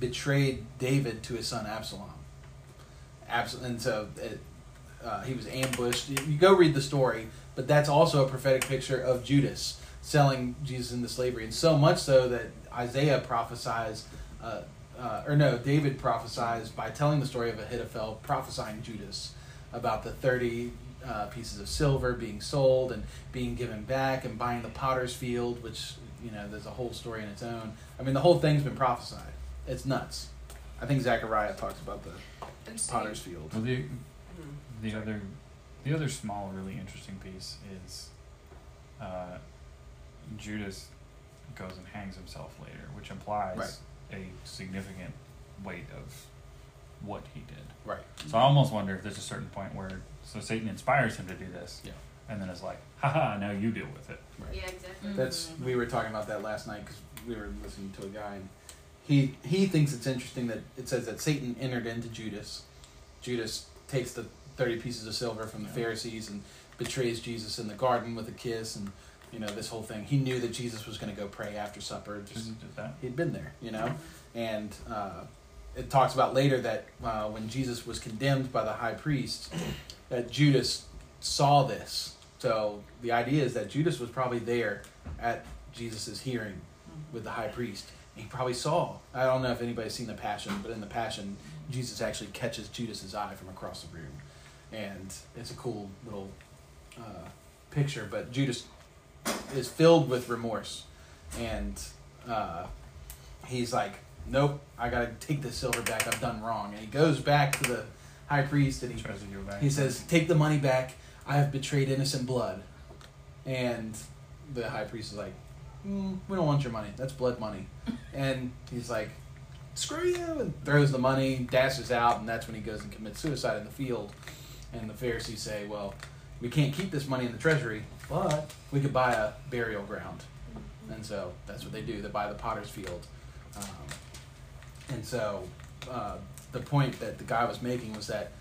A: betrayed David to his son Absalom. Abs- and so it, uh, he was ambushed. You, you go read the story, but that's also a prophetic picture of Judas selling Jesus into slavery, and so much so that Isaiah prophesies. Uh, uh, or no, David prophesies by telling the story of Ahithophel, prophesying Judas about the 30 uh, pieces of silver being sold and being given back and buying the potter's field, which, you know, there's a whole story in its own. I mean, the whole thing's been prophesied. It's nuts. I think Zechariah talks about the potter's field.
F: Well, the
C: Mhm.
F: the other the other small, really interesting piece is uh, Judas goes and hangs himself later, which implies
A: Right.
F: a significant weight of what he did.
A: Right.
F: So I almost wonder if there's a certain point where so Satan inspires him to do this,
A: Yeah.
F: and then it's like, haha, now you deal with it.
A: Right.
D: Yeah, exactly.
A: That's we were talking about that last night because we were listening to a guy and he he thinks it's interesting that it says that Satan entered into Judas. Judas takes the thirty pieces of silver from the
F: Yeah.
A: Pharisees and betrays Jesus in the garden with a kiss and you know this whole thing. He knew that Jesus was going to go pray after supper. Just
F: Who that?
A: he'd been there, you know, and uh, it talks about later that uh, when Jesus was condemned by the high priest, [CLEARS THROAT] that Judas saw this. So the idea is that Judas was probably there at Jesus' hearing with the high priest. He probably saw. I don't know if anybody's seen the Passion, but in the Passion, Jesus actually catches Judas's eye from across the room, and it's a cool little uh, picture. But Judas is filled with remorse, and uh, he's like, "Nope, I gotta take this silver back. I've done wrong." And he goes back to the high priest and he
F: Tries to go back.
A: he says, "Take the money back. I have betrayed innocent blood." And the high priest is like, mm, "We don't want your money. That's blood money." [LAUGHS] and he's like, "Screw you!" and throws the money, dashes out, and that's when he goes and commits suicide in the field. And the Pharisees say, "Well, we can't keep this money in the treasury, but we could buy a burial ground." And so that's what they do. They buy the potter's field. Um, and so uh, the point that the guy was making was that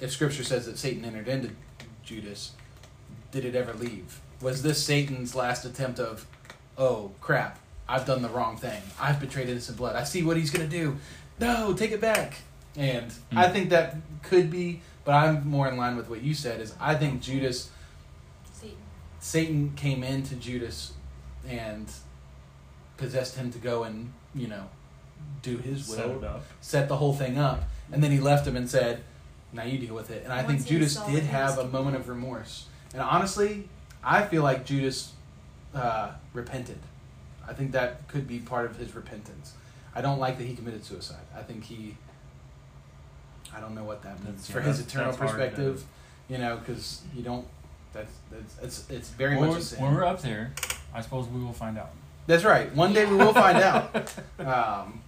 A: if Scripture says that Satan entered into Judas, did it ever leave? Was this Satan's last attempt of, oh crap, I've done the wrong thing. I've betrayed innocent blood. I see what he's going to do. No, take it back. And I
F: Hmm.
A: think that could be, but I'm more in line with what you said. Is I think Judas
D: See,
A: Satan came into Judas and possessed him to go and, you know, do his will,
F: Set it up.
A: set the whole thing up, and then he left him and said, "Now you deal with it." And I
D: Once
A: think Judas did have a moment of remorse, and honestly, I feel like Judas uh, repented. I think that could be part of his repentance. I don't like that he committed suicide. I think he. I don't know what that means
F: That's-
A: for
F: yeah,
A: his
F: that's-
A: eternal
F: that's hard
A: perspective, you know, because you don't. That's that's it's it's very
F: when,
A: much a sin.
F: when we're up there, I suppose we will find out.
A: That's right. One day we will find out. [LAUGHS] Um,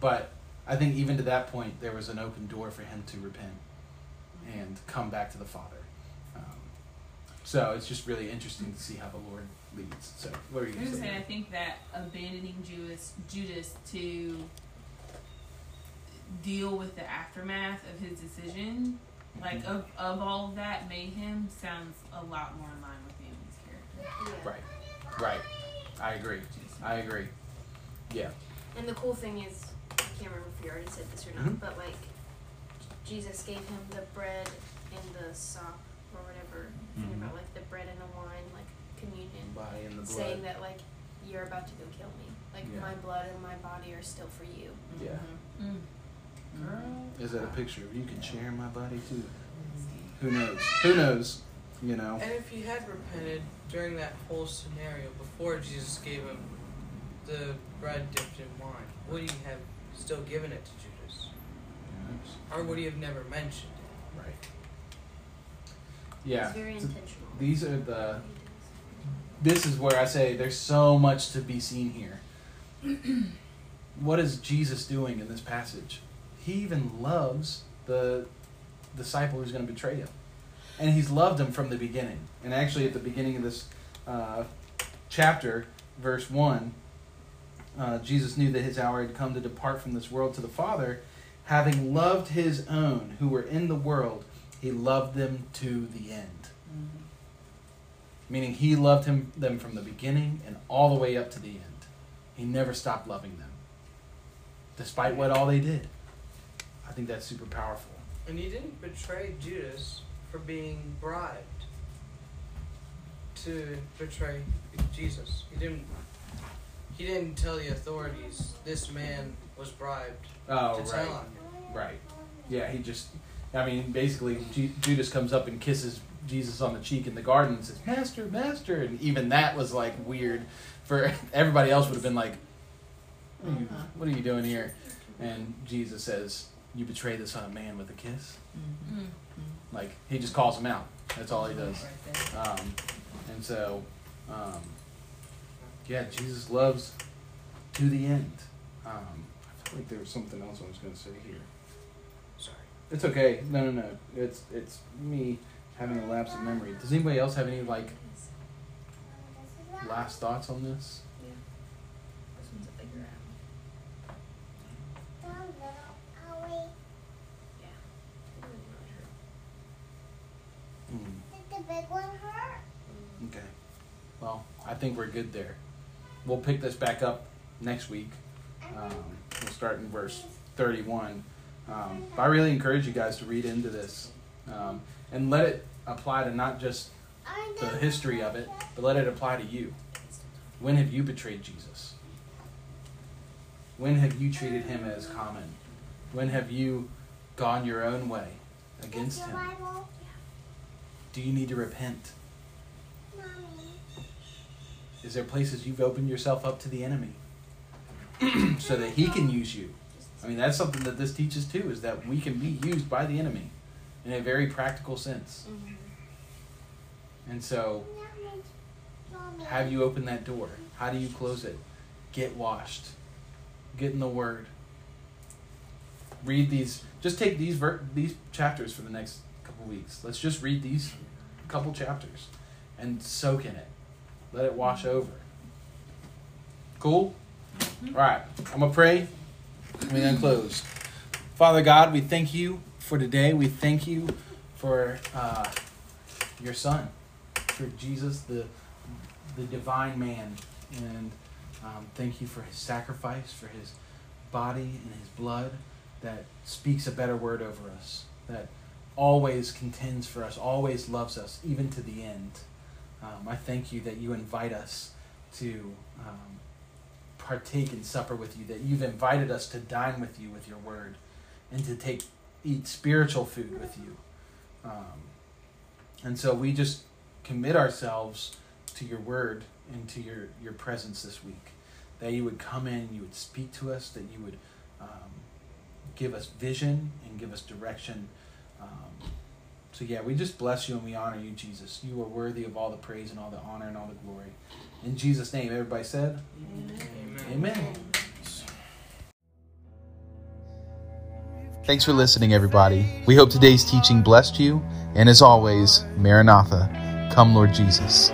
A: but I think even to that point, there was an open door for him to repent and come back to the Father. Um, so it's just really interesting to see how the Lord leads. So what are you
E: I
A: going
E: was
A: to
E: saying, I think that abandoning Judas, Judas to deal with the aftermath of his decision, like of, of all of that mayhem, sounds a lot more in line with Naomi's character.
D: yeah.
A: Right. Right. I agree. I agree. Yeah.
D: And the cool thing is, I can't remember if you already said this or not,
A: Mhm.
D: but like, Jesus gave him the bread and the sop or whatever. Think
F: Mhm.
D: about like the bread and the wine, like communion,
A: Body and the blood.
D: saying that like you're about to go kill me. Like
A: Yeah.
D: my blood and my body are still for you.
A: Yeah.
E: Mm. Girl.
A: Is that a picture of you can share my body too? Who knows? Who knows? You know.
C: And if he had repented during that whole scenario before Jesus gave him the bread dipped in wine, would he have still given it to Judas? Or would he have never mentioned it?
A: Right. Yeah.
D: It's very intentional.
A: These are the this is where I say there's so much to be seen here. [CLEARS THROAT] what is Jesus doing in this passage? He even loves the disciple who's going to betray him. And he's loved him from the beginning. And actually, at the beginning of this uh, chapter, verse 1, uh, Jesus knew that his hour had come to depart from this world to the Father. Having loved his own who were in the world, he loved them to the end meaning he loved him them from the beginning and all the way up to the end. He never stopped loving them, despite what all they did. I think that's super powerful.
C: And he didn't betray Judas for being bribed to betray Jesus. He didn't. He didn't tell the authorities this man was bribed
A: Oh,
C: to tell on him.
A: right. Yeah, he just. I mean, basically, Ju- Judas comes up and kisses Jesus on the cheek in the garden and says, "Master, Master," and even that was like weird. For [LAUGHS] everybody else, would have been like, "What are you, what are you doing here?" And Jesus says, "You betray the Son of Man with a kiss."
E: Mm.
A: Like he just calls him out. That's all he does. Um, and so, um, yeah, Jesus loves to the end. Um, I feel like there was something else I was going to say here. Sorry. It's okay. No, no, no. It's it's me having a lapse of memory. Does anybody else have any like last thoughts on this?
D: This one's a bigger apple. It wouldn't really hurt.
A: Hmm.
I: Did the big one hurt?
A: Okay. Well, I think we're good there. We'll pick this back up next week. Um, we'll start in verse 31. Um, but I really encourage you guys to read into this um, and let it apply to not just the history of it, but let it apply to you. When have you betrayed Jesus? When have you treated him as common? When have you gone your own way against him? Do you need to repent? Is there places you've opened yourself up to the enemy [CLEARS THROAT] so that he can use you? I mean, that's something that this teaches too, is that we can be used by the enemy in a very practical sense.
D: Mhm.
A: And so, have you opened that door? How do you close it? Get washed. Get in the Word. Read these. Just take these ver- these chapters for the next couple weeks. Let's just read these couple chapters and soak in it. Let it wash over. Cool. All right. I'm gonna pray. And we're gonna close. Father God, we thank you for today. We thank you for uh, your Son, for Jesus, the the divine man, and um, thank you for his sacrifice, for his body and his blood that speaks a better word over us, that always contends for us, always loves us, even to the end. Um, I thank you that you invite us to um, partake in supper with you, that you've invited us to dine with you with your word, and to take eat spiritual food with you. Um, and so we just commit ourselves to your word and to your, your presence this week. That you would come in, you would speak to us, that you would um, give us vision and give us direction. So, yeah, we just bless you and we honor you, Jesus. You are worthy of all the praise and all the honor and all the glory. In Jesus' name, everybody said, "Amen." Amen.
J: Thanks for listening, everybody. We hope today's teaching blessed you. And as always, Maranatha, come, Lord Jesus.